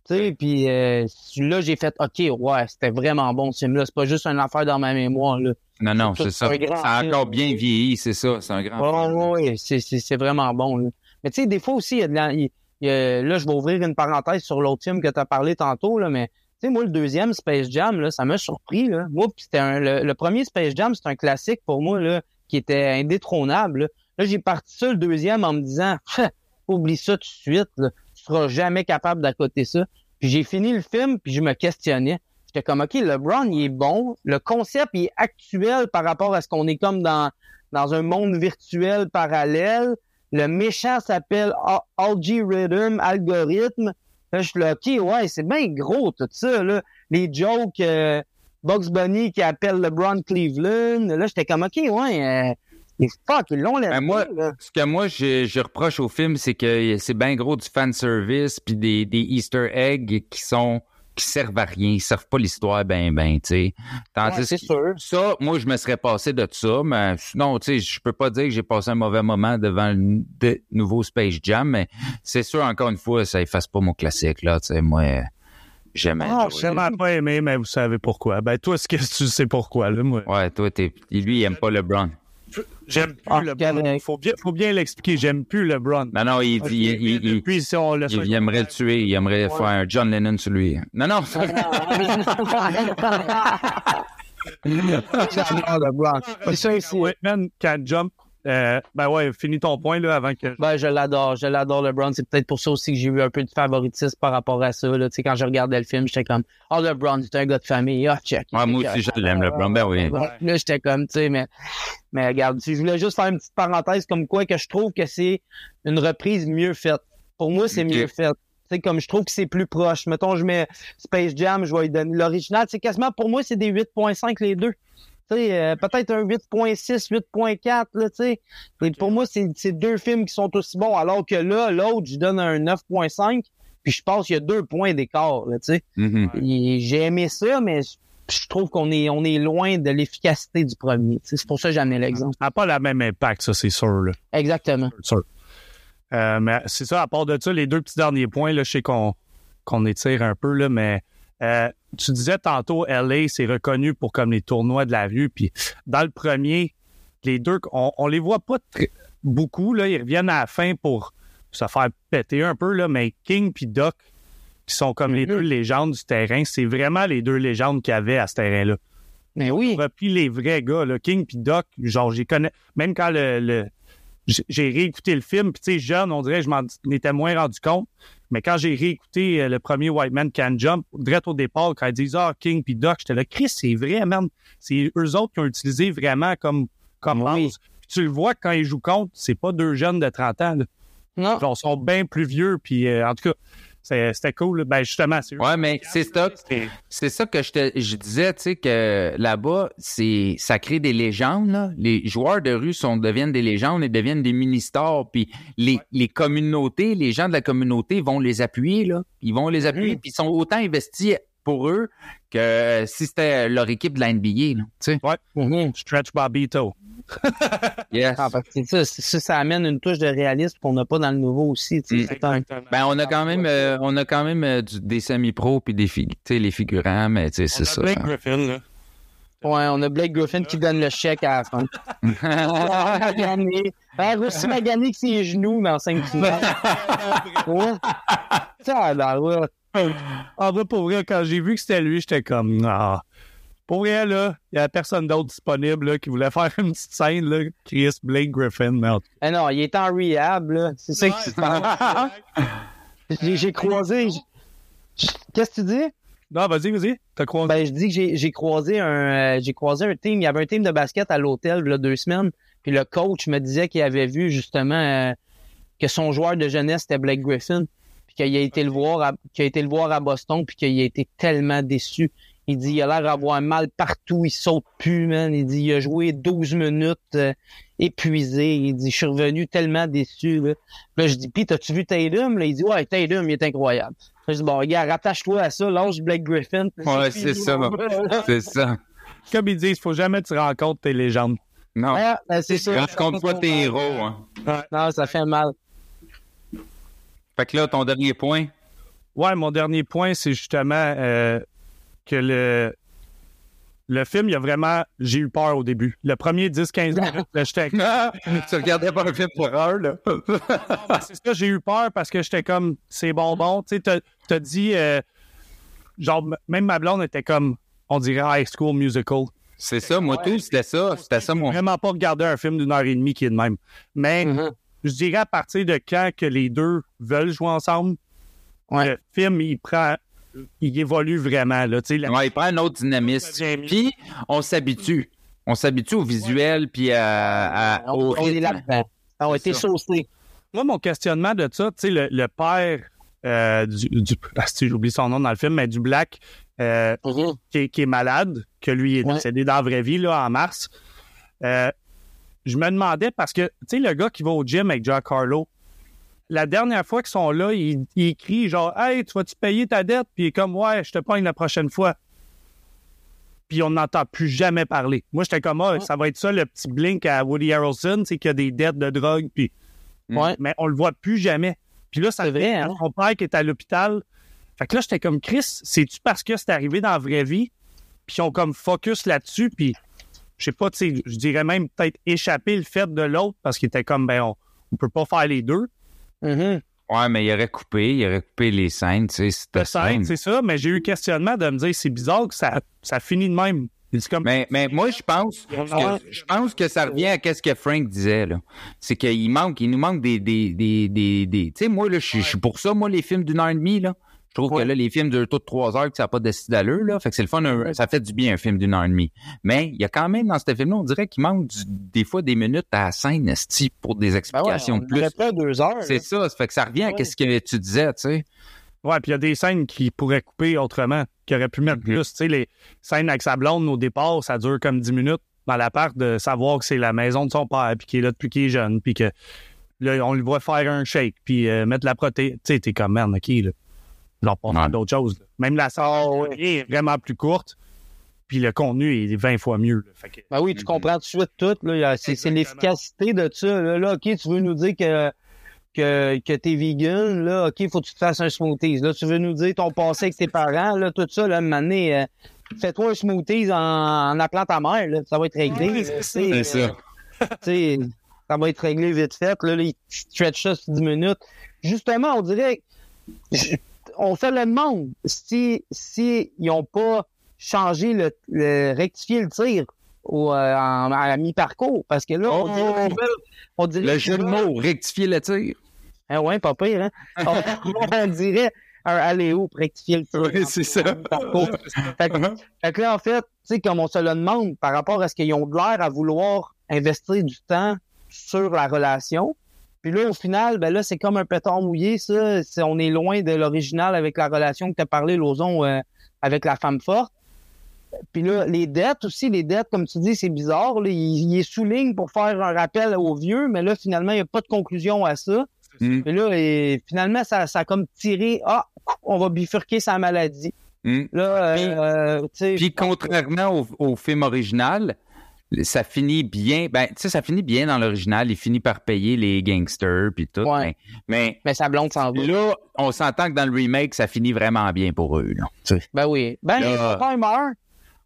Sais, puis euh, là, j'ai fait, OK, ouais, c'était vraiment bon ce film-là. C'est pas juste une affaire dans ma mémoire, là. Non, non, C'est ça. grand Ça a encore bien vieilli, c'est ça. C'est un grand film. Oui, oui, c'est, vraiment bon. Là. Mais tu sais, des fois aussi, il y a de la, il- il là, je vais ouvrir une parenthèse sur l'autre film que tu as parlé tantôt, là, mais tu sais, moi, le deuxième, Space Jam, là, ça m'a surpris. Là. Moi, puis c'était un, le, le premier Space Jam, c'est un classique pour moi, là, qui était indétrônable. Là, Là, j'ai parti ça le deuxième en me disant, oublie ça tout de suite, là. Tu seras jamais capable d'accoter ça. Puis j'ai fini le film, puis je me questionnais. J'étais comme, OK, LeBron, il est bon. Le concept, il est actuel par rapport à ce qu'on est comme dans, dans un monde virtuel parallèle. Le méchant s'appelle Al- Algorithm, algorithme. Là, je suis là, OK, ouais, c'est bien gros tout ça, là. Les jokes, euh, Bugs Bunny qui appelle LeBron Cleveland. Là, j'étais comme, OK, ouais, euh, L'ont Ben, laissé. moi, là. Ce que moi, je, je reproche au film, c'est que c'est bien gros du fan service puis des, des Easter eggs qui sont qui servent à rien, ils servent pas l'histoire ben ben, tu sais. Tandis Ouais, que sûr. ça, moi, je me serais passé de ça, mais sinon, tu sais, je peux pas dire que j'ai passé un mauvais moment devant le de- nouveau Space Jam, mais c'est sûr, encore une fois, ça efface pas mon classique, là, tu sais, moi, euh, j'aimais. Ah. J'ai pas aimé, mais vous savez pourquoi. Ben, toi, que tu sais pourquoi, là, moi? Ouais, toi, t'es, lui, il aime pas LeBron. J'aime plus Ah, LeBron. Faut bien, faut bien l'expliquer. J'aime plus LeBron. Non, non, il, dit, il, il- il- Depuis, si on le il- il aimerait le tuer, il aimerait faire un John Lennon sur lui. Non, non, LeBron. C'est ça ici. Whitman can jump. Euh, ben ouais, finis ton point, là, avant que. Ben, je l'adore, je l'adore LeBron. C'est peut-être pour ça aussi que j'ai eu un peu de favoritisme par rapport à ça. Là. Tu sais, quand je regardais le film, j'étais comme Oh LeBron, c'est un gars de famille. Ah, check. Ouais, moi aussi, je l'aime, LeBron. Ben oui. Ouais. Là, j'étais comme, tu sais, mais, mais regarde, si je voulais juste faire une petite parenthèse comme quoi que je trouve que c'est une reprise mieux faite. Pour moi, c'est Ok. mieux fait. Tu sais, comme je trouve que c'est plus proche. Mettons, je mets Space Jam, je vais lui donner l'original. C'est quasiment, pour moi, c'est des 8.5 les deux. Euh, peut-être un 8.6, 8.4, là, tu sais. Pour moi, c'est c'est deux films qui sont aussi bons, alors que là, l'autre, je donne un 9.5, puis je pense qu'il y a deux points d'écart, là, tu sais. Mhm. Et J'ai aimé ça, mais je- trouve qu'on est, on est loin de l'efficacité du premier. C'est pour ça que j'ai amené l'exemple. Ça n'a pas le même impact, ça, c'est sûr, là. Exactement. sûr. Euh, mais c'est ça, à part de ça, les deux petits derniers points, là, je sais qu'on qu'on étire un peu, là, mais euh, tu disais tantôt, LA, c'est reconnu pour comme les tournois de la rue. Puis dans le premier, les deux, on, on les voit pas beaucoup, là, ils reviennent à la fin pour se faire péter un peu, là, mais King puis Doc, qui sont comme les deux légendes du terrain, c'est vraiment les deux légendes qu'il y avait à ce terrain-là. Mais oui. On a pris les vrais gars, là, King puis Doc, genre, j'y connais. Même quand le, le- j'ai j'ai réécouté le film, puis tu sais, jeune, on dirait que je m'en étais moins rendu compte. Mais quand j'ai réécouté euh, le premier White Man Can Jump, direct au départ, quand ils disent Ah, King puis Doc, j'étais là, Chris, c'est vrai, man. C'est eux autres qui ont utilisé vraiment comme, comme Oui. tu le vois que quand ils jouent contre, c'est pas deux jeunes de 30 ans. là. Non. Genre, ils sont bien plus vieux, puis euh, en tout cas, c'était cool. Ben, justement, c'est. Ouais, mais c'est ça. C'est- ça que je, te, je disais, tu sais, que là-bas, c'est ça crée des légendes. Là. Les joueurs de rue sont, deviennent des légendes et deviennent des mini-stars. Puis les, les communautés, les gens de la communauté vont les appuyer. Là. Ils vont les appuyer, Mhm. puis ils sont autant investis pour eux que si c'était leur équipe de la NBA. Là, tu sais. Mhm. Stretch Bobito. Yes. Ah, parce que c'est ça, ça, ça amène une touche de réalisme qu'on n'a pas dans le nouveau aussi. tu sais. Mm. Un- Ben, on a quand même, euh, on a quand même euh, du- des semi-pros puis des fi- tu sais, les figurants, mais tu sais, c'est ça. Blake Griffin, là. Ouais, on a Blake Griffin qui donne le chèque à la fin. Magané. Ben, aussi Magané que ses genoux dans 5 finales. Ouais. Ça, ben, ouais. En vrai, pour vrai, quand j'ai vu que c'était lui, j'étais comme, ah. Pour vrai, là, il n'y avait personne d'autre disponible là, qui voulait faire une petite scène, là. Chris Blake Griffin, merde. Ah non, il est en rehab, là. C'est ça. J'ai j'ai croisé. j'ai- Qu'est-ce que tu dis? Non, vas-y, vas-y. T'as croisé. Ben, je dis que j'ai j'ai croisé un euh, j'ai croisé un team. Il y avait un team de basket à l'hôtel là, deux semaines. Puis le coach me disait qu'il avait vu justement euh, que son joueur de jeunesse c'était Blake Griffin. Qu'il a été le voir à, qu'il a été le voir à Boston puis qu'il a été tellement déçu. Il dit il a l'air d'avoir mal partout, il saute plus, man. Il dit il a joué 12 minutes euh, épuisé. Il dit je suis revenu tellement déçu. Là, Puis là je dis puis t'as-tu vu Tatum? Là, il dit ouais Tatum il est incroyable. Je dis bon regarde rattache-toi à ça, lâche Blake Griffin. Ouais, c'est ça. C'est ça. Comme ils disent, faut jamais que tu rencontres tes légendes. Non. Ouais, ben, c'est ça. Rencontre pas tes héros. Hein. Non, ça fait mal. Fait que là, ton dernier point? Ouais, mon dernier point, c'est justement euh, que le, le film, il y a vraiment. J'ai eu peur au début. Le premier 10-15 minutes, là, j'étais Ah, tu regardais pas un film d'horreur, là. Ben, c'est ça, j'ai eu peur parce que j'étais comme, c'est bonbon. Tu sais, t'as- t'as dit, euh, genre, même ma blonde était comme, on dirait High School Musical. C'est ça, moi tout, c'était ça. C'était ça, mon. Vraiment pas regarder un film d'une heure et demie qui est de même. Mais Mhm. Je dirais à partir de quand que les deux veulent jouer ensemble, Ouais. le film, il prend, il évolue vraiment. Là, la- Ouais, il prend un autre dynamisme. Puis, on s'habitue. On s'habitue au visuel, puis à, à- On, au on est là-dedans. On a été saucés. Moi, mon questionnement de ça, tu sais, le, le père euh, du, du ah, si, j'oublie son nom dans le film, mais du Black, euh, qui, est, qui est malade, que lui est Ouais. décédé dans la vraie vie là, en mars. Euh, je me demandais parce que, tu sais, le gars qui va au gym avec Jack Harlow, la dernière fois qu'ils sont là, il, il écrit genre Hey, tu vas-tu payer ta dette? Puis il est comme Ouais, je te pogne la prochaine fois. Puis on n'entend plus jamais parler. Moi, j'étais comme Ah, ça va être ça le petit blink à Woody Harrelson, c'est qu'il y a des dettes de drogue, puis. Ouais. Mais on le voit plus jamais. Puis là, ça C'est vrai, hein? son père qui est à l'hôpital. Fait que là, j'étais comme Chris, c'est-tu parce que c'est arrivé dans la vraie vie? Puis ils ont comme focus là-dessus, puis je sais pas, tu sais, je dirais même peut-être échapper le fait de l'autre parce qu'il était comme, ben, on, on peut pas faire les deux. Mhm. Ouais, mais il aurait coupé, il aurait coupé les scènes, tu sais, c'était simple. c'est ça, mais j'ai eu le questionnement de me dire, c'est bizarre que ça, ça finit de même. C'est comme, Mais, mais moi, je pense, que, je pense que ça revient à ce que Frank disait, là. C'est qu'il manque, il nous manque des, des, des, des, des- tu sais, moi, là, je suis- je suis pour ça, moi, les films d'une heure et demie, là. Je trouve Ouais. que là, les films de tout trois heures, que ça n'a pas de style d'allure, là. Fait que c'est le fun, un- ça fait du bien, un film d'une heure et demie. Mais il y a quand même, dans ce film-là, on dirait qu'il manque du- des fois des minutes à la scène, esti, pour des Ben ouais, explications on de plus. pas deux heures. C'est ça, ça fait que ça revient à ce que tu disais, tu sais. ouais, puis il y a des scènes qui pourraient couper autrement, qui auraient pu mettre Mhm. plus. Tu sais, les scènes avec sa blonde au départ, ça dure comme 10 minutes dans l'appart de savoir que c'est la maison de son père, puis qu'il est là depuis qu'il est jeune, puis que là, on le voit faire un shake, puis euh, mettre la proté. Tu sais, t'es comme merde, OK, là. Genre, pas faire Ouais. d'autres choses. là. Même la ouais. est vraiment plus courte, puis le contenu est 20 fois mieux. là. Fait que- Ben oui, tu comprends tout de suite tout. C'est l'efficacité de ça. Là. Là, OK, tu veux nous dire que, que, que t'es vegan, là, OK, faut que tu te fasses un smoothies. Là, tu veux nous dire ton passé avec tes parents, là, tout ça, là, mané, euh, fais-toi un smoothies en, en appelant ta mère, là, ça va être réglé. C'est euh, ça. ça va être réglé vite fait. Là, là il stretch ça sur 10 minutes. Justement, on dirait, je- on se le demande si, si ils ont pas changé le, le rectifié le tir au, euh, en- à mi-parcours. Parce que là, on dirait on dirait Le jeu de mots, rectifier le tir. Ah ouais, pas pire, hein? on, on dirait un allez-où pour rectifier le tir. Oui, c'est ça. Fait que- fait que là, en fait, tu sais, comme on se le demande par rapport à ce qu'ils ont de l'air à vouloir investir du temps sur la relation. Puis là, au final, ben là, c'est comme un pétard mouillé, ça. C'est- on est loin de l'original avec la relation que tu as parlé, Lozon, euh, avec la femme forte. Puis là, les dettes aussi, les dettes, comme tu dis, c'est bizarre. Là, il, il est souligne pour faire un rappel aux vieux, mais là, finalement, il n'y a pas de conclusion à ça. Mm. Puis là, et finalement, ça, ça a comme tiré, ah, on va bifurquer sa maladie. Mm. Là, Puis- euh, tu sais, Puis contrairement au, au film original, ça finit bien. Ben, tu sais, ça finit bien dans l'original. Il finit par payer les gangsters puis tout. Ouais. Mais, mais sa blonde s'en va. là, on s'entend que dans le remake, ça finit vraiment bien pour eux. Là. Ben oui. Ben, Là- meurt.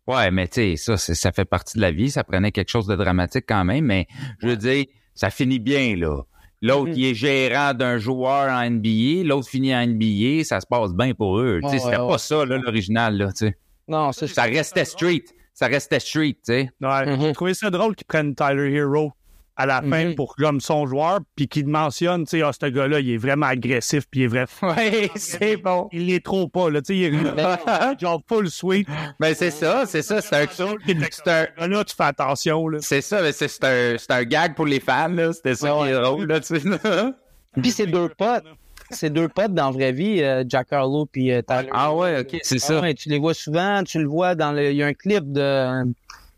Ouais, mais tu sais, ça, ça fait partie de la vie. Ça prenait quelque chose de dramatique quand même. Mais je veux dire, ça finit bien là. L'autre, Mhm. il est gérant d'un joueur en NBA. L'autre finit en NBA. Ça se passe bien pour eux. Tu sais, Ouais, c'était ouais, pas ça, là, l'original. Là, tu sais. Non, c'est Ça restait street. Ça restait street, tu sais. Ouais. J'ai trouvé ça drôle qu'ils prennent Tyler Hero à la fin Mhm. pour comme son joueur, puis qu'il mentionne, tu sais, ah, ce gars-là, il est vraiment agressif, puis il est vrai. Ouais, c'est bon. Il l'est trop pas, là, tu sais, il est genre full sweet. Ben, c'est ça, c'est ça. C'est un, c'est un- Là, tu fais attention, là. c'est ça, mais c'est un, c'est un gag pour les fans, là. C'était ça Ouais, qui est drôle, là, tu sais. Puis c'est deux potes. C'est deux potes dans la vraie vie, euh, Jack Harlow puis euh, Tyler. Ah ouais, ok, c'est Ah ça. ouais, tu les vois souvent, tu le vois dans le. Il y a un clip de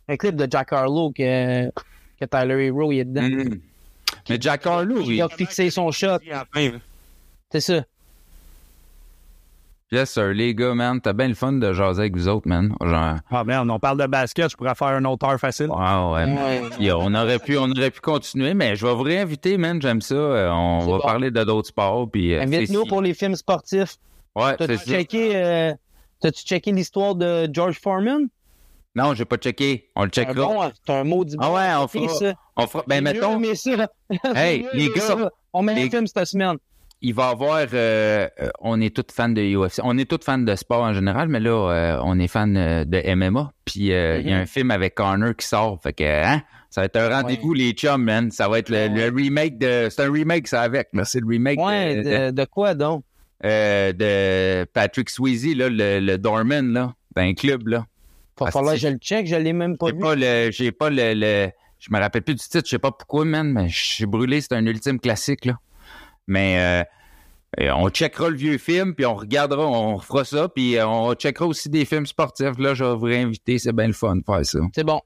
un clip de Jack Harlow que, que Tyler Hero il est dedans. Mhm. Mais Jack Harlow, Il oui. a fixé son shot. C'est ça. Yes, sir, les gars, man, t'as bien le fun de jaser avec vous autres, man. Genre, Ah merde, on parle de basket, je pourrais faire un autre heure facile. ah ouais. On aurait pu, on aurait pu continuer, mais je vais vous réinviter, man. J'aime ça. Euh, On va bon. parler de d'autres sports, puis. euh, Invite-nous pour les films sportifs. Ouais, T'as-tu c'est ça. checké, euh, t'as-tu checké l'histoire de George Foreman? Non, j'ai pas checké. On le C'est un checkera. bon, c'est un maudit Ah bon. ouais, on fera. ça. On fera. Ben, mettons. mieux, mais ça. Hey, les gars, ça. On met les- un film cette semaine. Il va y avoir. euh, euh, on est tous fans de UFC. On est tous fans de sport en général, mais là, euh, on est fan euh, de MMA. Puis euh, il y a Mhm. un film avec Connor qui sort. Fait que, hein, ça va être un rendez-vous, les chums, man. Ça va être le, le remake de. C'est un remake, ça, avec. C'est le remake Ouais, de, de, de quoi donc? euh, de Patrick Swayze, là, le, le Dorman, là, d'un club, là. Va Ah, falloir que je le check, je l'ai même pas J'ai vu. pas le. J'ai pas le. le- je me rappelle plus du titre, je sais pas pourquoi, man, mais j'ai brûlé, c'est un ultime classique, là. Mais euh, on checkera le vieux film, puis on regardera, on fera ça, puis euh, on checkera aussi des films sportifs. Là, je vais vous réinviter, c'est bien le fun de faire ça. C'est bon.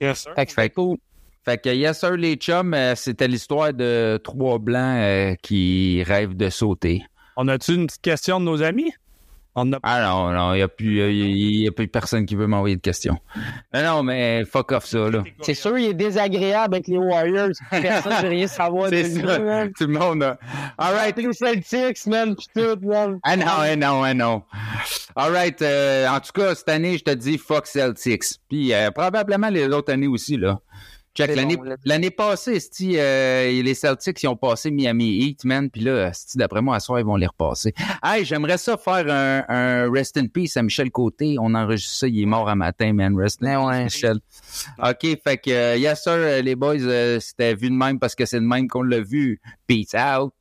Yes, sir. Fait que Fait- cool. Fait que yes sir, les chums, euh, c'était l'histoire de trois blancs euh, qui rêvent de sauter. On a-tu une petite question de nos amis? On a... Ah non, non, il n'y a, plus, euh, y- y a plus personne qui veut m'envoyer de questions. Non, non, mais fuck off ça, là. C'est sûr, il est désagréable avec les Warriors. Personne ne veut rien savoir de C'est lui, ça. man. Tout le monde a... All right. Les Celtics, man, pis tout, man. Ah non, ah non, ah non. All right. euh, en tout cas, cette année, je te dis fuck Celtics. Puis euh, probablement les autres années aussi, là. Check, l'année, passée, euh, les Celtics, ils ont passé Miami Heat, man. Puis là, d'après moi, à soir, ils vont les repasser. Hey, j'aimerais ça faire un, un Rest in Peace à Michel Côté. On enregistre ça, il est mort un matin, man. Rest in Ben peace, ouais. Michel. OK, fait que, euh, yes sir, les boys, euh, c'était vu de même parce que c'est de même qu'on l'a vu. Peace out.